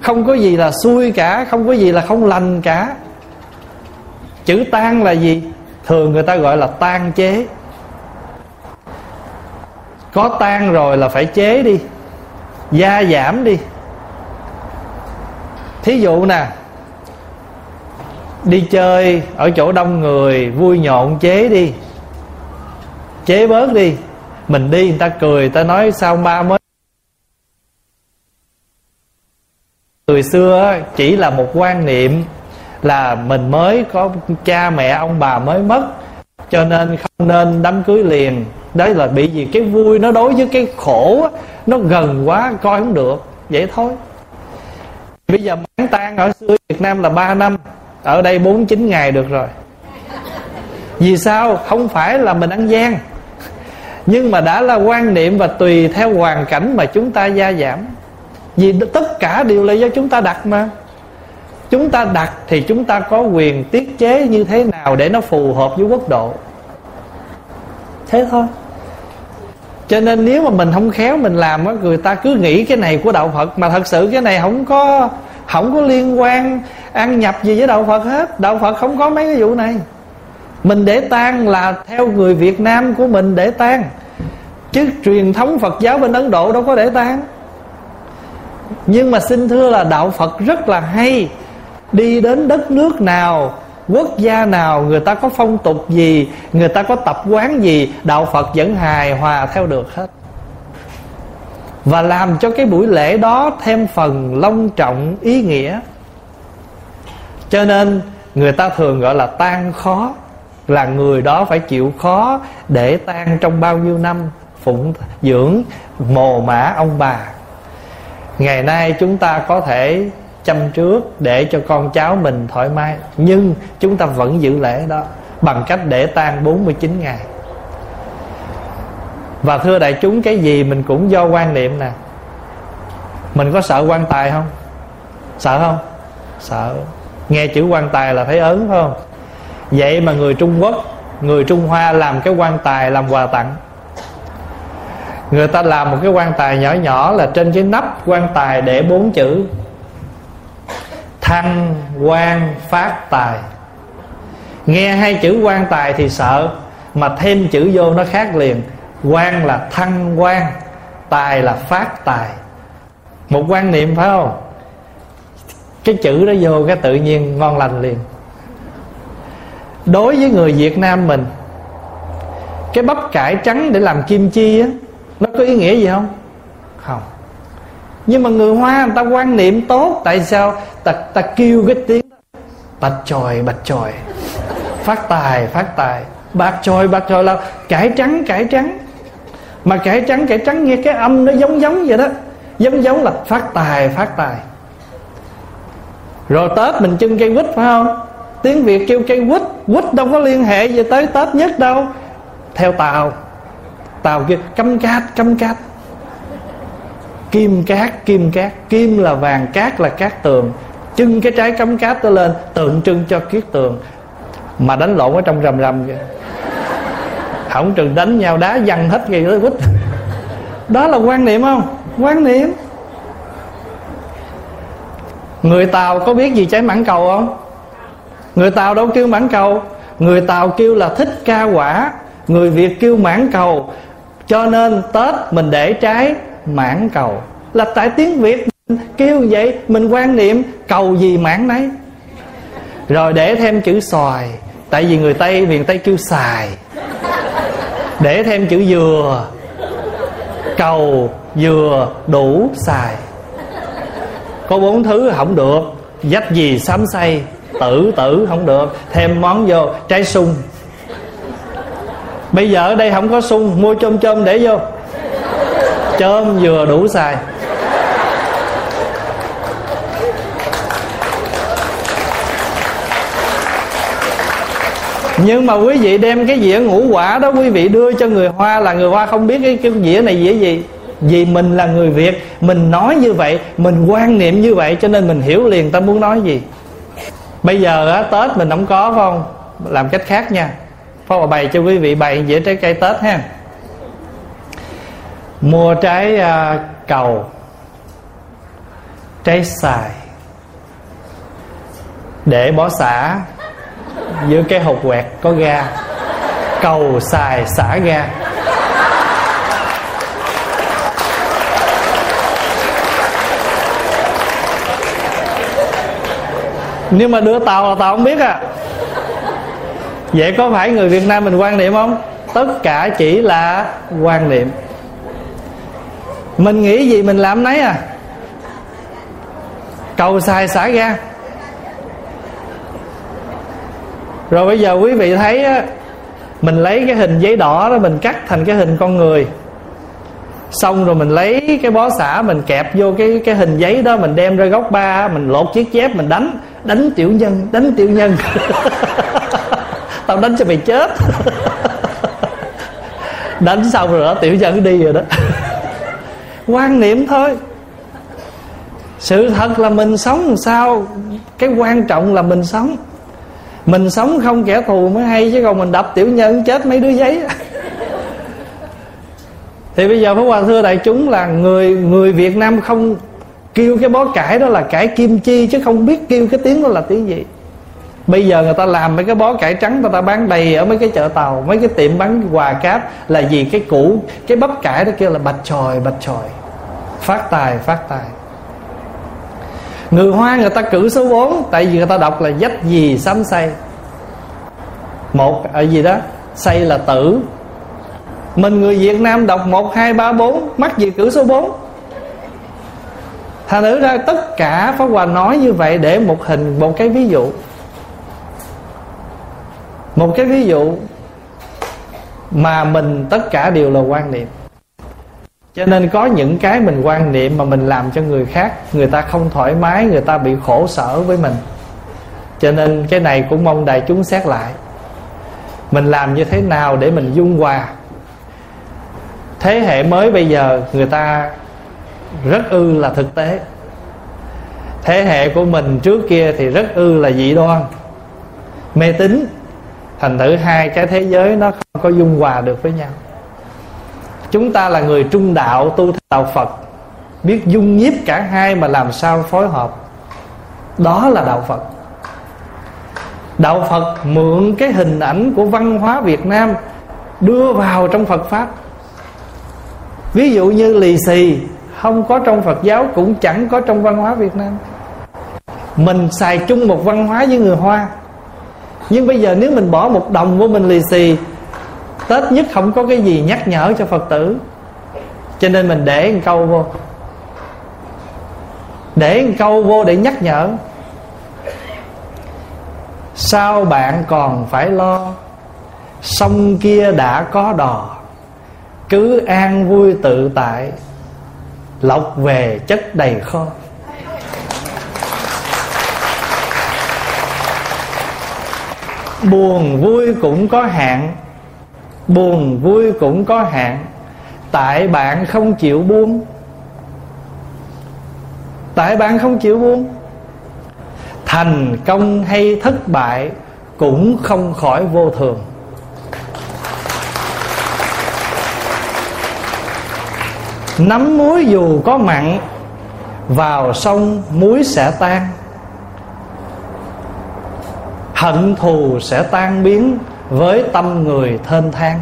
S1: Không có gì là xui cả. Không có gì là không lành cả. Chữ tan là gì? Thường người ta gọi là tan chế có tan rồi là phải chế đi. Gia giảm đi. Thí dụ nè, đi chơi ở chỗ đông người, vui nhộn chế đi. Chế bớt đi. Mình đi, người ta cười, người ta nói sao ba mới người xưa chỉ là một quan niệm là mình mới có cha mẹ, ông bà mới mất, cho nên không nên đám cưới liền đấy là bị gì? Cái vui nó đối với cái khổ nó gần quá, coi không được. Vậy thôi. Bây giờ mãn tan ở xưa việt nam là 3 năm. Ở đây 49 ngày được rồi. Vì sao? Không phải là mình ăn gian. Nhưng mà đã là quan niệm và tùy theo hoàn cảnh mà chúng ta gia giảm. Vì tất cả đều là do chúng ta đặt mà. Chúng ta đặt thì chúng ta có quyền tiết chế như thế nào để nó phù hợp với quốc độ? Thế thôi cho nên nếu mà mình không khéo mình làm á, người ta cứ nghĩ cái này của đạo phật, mà thật sự cái này không có không có liên quan ăn nhập gì với đạo phật hết. Đạo phật không có mấy cái vụ này. Mình để tang là theo người việt nam của mình để tang. Chứ truyền thống phật giáo bên ấn độ đâu có để tang. Nhưng mà xin thưa là đạo phật rất là hay. Đi đến đất nước nào quốc gia nào người ta có phong tục gì, người ta có tập quán gì, đạo phật vẫn hài hòa theo được hết. Và làm cho cái buổi lễ đó thêm phần long trọng, ý nghĩa. Cho nên, người ta thường gọi là tan khó, là người đó phải chịu khó để tan trong bao nhiêu năm, phụng dưỡng mồ mã ông bà. Ngày nay chúng ta có thể chăm trước để cho con cháu mình thoải mái. Nhưng chúng ta vẫn giữ lễ đó bằng cách để tan 49 ngày. Và thưa đại chúng, cái gì mình cũng do quan niệm nè. Mình có sợ quan tài không? Sợ không? Sợ. Nghe chữ quan tài là thấy ớn, phải không? Vậy mà người trung quốc, người trung hoa làm cái quan tài làm quà tặng. Người ta làm một cái quan tài nhỏ nhỏ là trên cái nắp quan tài để bốn chữ thăng quan phát tài. Nghe hai chữ quan tài thì sợ, mà thêm chữ vô nó khác liền. Quan là thăng quan, tài là phát tài. Một quan niệm phải không? Cái chữ đó vô cái tự nhiên ngon lành liền. Đối với người việt nam mình, cái bắp cải trắng để làm kim chi á, nó có ý nghĩa gì không? Không nhưng mà người hoa, người ta quan niệm tốt, tại sao? Ta ta kêu cái tiếng bạch tròi bạch tròi phát tài phát tài. Bạc tròi bạc tròi là cải trắng cải trắng. Mà cải trắng cải trắng nghe cái âm nó giống giống vậy đó. Giống giống là phát tài phát tài. Rồi tết mình chưng cây quýt, phải không? Tiếng việt kêu cây quýt quýt đâu có liên hệ gì tới tết nhất đâu. Theo tàu. Tàu kia câm cát câm cát kim cát kim cát, kim là vàng, cát là cát tường. Trưng cái trái cắm cát đó lên, tượng trưng cho kiết tường. Mà đánh lộn ở trong rầm rầm kìa. Không trừng đánh nhau đá văng hết gây tới quýt. Đó là quan niệm không? Quan niệm. Người tàu có biết gì trái mãn cầu không? Người tàu đâu kêu mãn cầu? Người tàu kêu là thích ca quả. Người việt kêu mãn cầu. Cho nên tết mình để trái mãn cầu. Là tại tiếng việt kêu vậy, mình quan niệm cầu gì mãn nấy. Rồi để thêm chữ xoài, tại vì người tây, miền tây kêu xài. Để thêm chữ dừa, cầu, dừa, đủ, xài. Có bốn thứ không được, dách gì xám xay, tử tử không được. Thêm món vô, trái sung. Bây giờ ở đây không có sung, mua chôm chôm để vô chôm vừa đủ xài. Nhưng mà quý vị đem cái dĩa ngũ quả đó quý vị đưa cho người hoa là người hoa không biết cái, cái dĩa này dĩa gì. Vì mình là người việt mình nói như vậy mình quan niệm như vậy cho nên mình hiểu liền ta muốn nói gì. Bây giờ á tết mình không có phải không? Làm cách khác nha. Phó bày cho quý vị bày dĩa trái cây Tết ha. Mua trái à, cầu, Trái xài Để bỏ xả Giữa cái hột quẹt có ga, Cầu xài xả ga. Nhưng mà đưa tàu là tàu không biết à. Vậy có phải người việt nam mình quan niệm không? Tất cả chỉ là quan niệm mình nghĩ gì, mình làm nấy à? Cầu xài xả ra. Rồi bây giờ quý vị thấy á, mình lấy cái hình giấy đỏ đó mình cắt thành cái hình con người. Xong rồi mình lấy cái bó xả mình kẹp vô cái cái hình giấy đó mình đem ra góc ba, mình lột chiếc dép mình đánh. Đánh tiểu nhân, đánh tiểu nhân. *laughs* Tao đánh cho mày chết. *laughs* Đánh xong rồi đó, tiểu nhân đi rồi đó quan niệm thôi. Sự thật là mình sống làm sao? Cái quan trọng là mình sống. Mình sống không kẻ thù mới hay, chứ còn mình đập tiểu nhân chết mấy đứa giấy thì bây giờ Pháp Hòa thưa đại chúng là người người Việt Nam không kêu cái bó cải đó là cải kim chi, chứ không biết kêu cái tiếng đó là tiếng gì bây giờ người ta làm mấy cái bó cải trắng người ta bán đầy ở mấy cái chợ tàu mấy cái tiệm bán quà cáp là gì? Cái củ cái bắp cải đó kêu là bạch tròi bạch tròi phát tài phát tài. Người hoa người ta cử số 4 tại vì người ta đọc là dách gì sám say. Một ở gì đó? Say là tử. Mình người Việt Nam đọc 1, 2, 3, 4 Mắc gì cử số 4 Thành thử ra tất cả Pháp Hòa nói như vậy để một hình Một cái ví dụ một cái ví dụ mà mình tất cả đều là quan niệm. Cho nên có những cái mình quan niệm mà mình làm cho người khác, người ta không thoải mái, người ta bị khổ sở với mình. Cho nên cái này cũng mong đại chúng xét lại. Mình làm như thế nào để mình dung hòa? Thế hệ mới bây giờ người ta rất ư là thực tế. Thế hệ của mình trước kia thì rất ư là dị đoan. Mê tín thành thử hai cái thế giới nó không có dung hòa được với nhau. Chúng ta là người trung đạo tu đạo phật, biết dung nhiếp cả hai mà làm sao phối hợp. Đó là đạo phật. Đạo phật mượn cái hình ảnh của văn hóa việt nam đưa vào trong phật pháp. Ví dụ như lì xì không có trong phật giáo cũng chẳng có trong văn hóa việt nam. Mình xài chung một văn hóa với người hoa nhưng bây giờ nếu mình bỏ một đồng của mình lì xì, tết nhất không có cái gì nhắc nhở cho phật tử. Cho nên mình để một câu vô. Để một câu vô để nhắc nhở. Sao bạn còn phải lo? Sông kia đã có đò, cứ an vui tự tại lọc về chất đầy kho. buồn vui cũng có hạn. Buồn vui cũng có hạn. Tại bạn không chịu buông. Tại bạn không chịu buông. Thành công hay thất bại cũng không khỏi vô thường. Nắm muối dù có mặn, vào sông muối sẽ tan hận thù sẽ tan biến với tâm người thênh thang.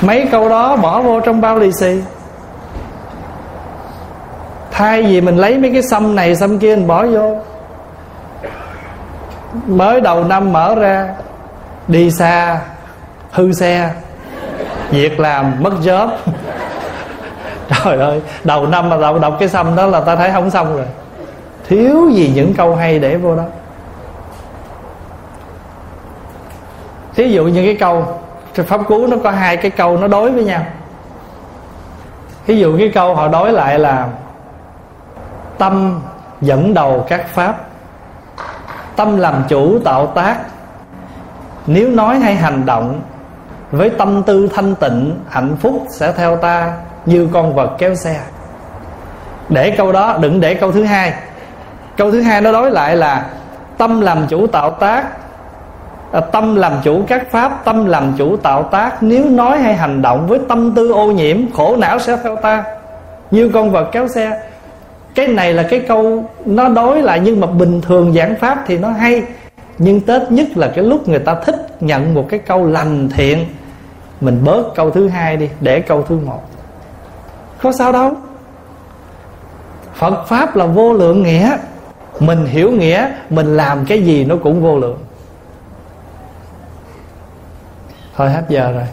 S1: Mấy câu đó bỏ vô trong bao lì xì. Thay vì mình lấy mấy cái xăm này xăm kia mình bỏ vô. Mới đầu năm mở ra đi xa hư xe. Việc làm mất job. *laughs* Trời ơi đầu năm mà đọc, đọc cái xăm đó là ta thấy không xong rồi thiếu gì những câu hay để vô đó. Thí dụ như cái câu pháp cú nó có hai cái câu nó đối với nhau. Thí dụ cái câu họ đối lại là, tâm dẫn đầu các pháp, tâm làm chủ tạo tác. Nếu nói hay hành động, với tâm tư thanh tịnh, hạnh phúc sẽ theo ta như con vật kéo xe. Để câu đó, đừng để câu thứ hai câu thứ hai nó đối lại là tâm làm chủ tạo tác. À, tâm làm chủ các pháp tâm làm chủ tạo tác. Nếu nói hay hành động với tâm tư ô nhiễm khổ não sẽ theo ta. Như con vật kéo xe. Cái này là cái câu nó đối lại nhưng mà bình thường giảng pháp thì nó hay. Nhưng tết nhất là cái lúc người ta thích nhận một cái câu lành thiện. Mình bớt câu thứ hai đi để câu thứ một. Có sao đâu? Phật pháp là vô lượng nghĩa mình hiểu nghĩa mình làm cái gì nó cũng vô lượng. Thôi hết giờ rồi.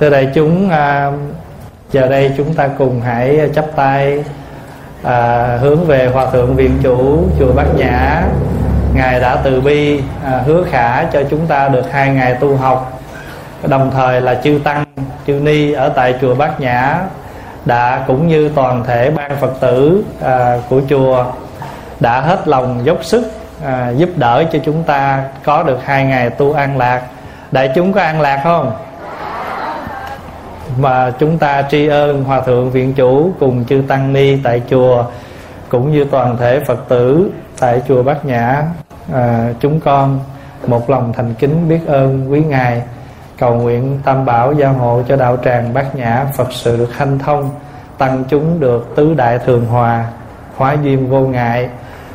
S1: Thưa đại chúng à, giờ đây chúng ta cùng hãy chắp tay à, hướng về hòa thượng viện chủ chùa bát nhã ngài đã từ bi à, hứa khả cho chúng ta được hai ngày tu học. Đồng thời là chư tăng chư ni ở tại chùa bát nhã đã cũng như toàn thể ban phật tử à, của chùa đã hết lòng dốc sức à, giúp đỡ cho chúng ta có được hai ngày tu an lạc. Đại chúng có an lạc không? Mà chúng ta tri ân hòa thượng viện chủ cùng chư tăng ni tại chùa cũng như toàn thể phật tử tại chùa bát nhã à, chúng con một lòng thành kính biết ơn quý ngài. Cầu nguyện tam bảo gia hộ cho đạo tràng bát nhã phật sự được hanh thông tăng chúng được tứ đại thường hòa hóa duyên vô ngại.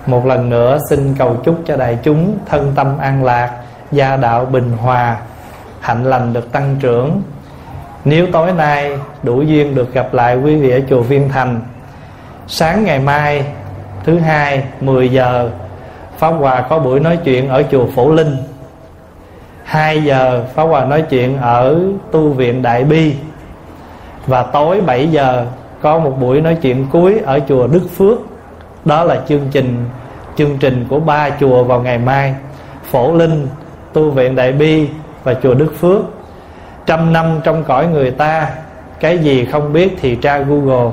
S1: Một lần nữa xin cầu chúc cho đại chúng thân tâm an lạc gia đạo bình hòa hạnh lành được tăng trưởng. Nếu tối nay đủ duyên được gặp lại quý vị ở chùa Viên Thành Sáng ngày mai thứ hai 10 giờ Pháp Hòa có buổi nói chuyện ở chùa Phổ Linh. 2 giờ Pháp Hòa nói chuyện ở tu viện Đại Bi. Và tối 7 giờ có một buổi nói chuyện cuối ở chùa Đức Phước. Đó là chương trình chương trình của ba chùa vào ngày mai. Phổ Linh, tu viện Đại Bi và chùa Đức Phước. Trăm năm trong cõi người ta cái gì không biết thì tra google.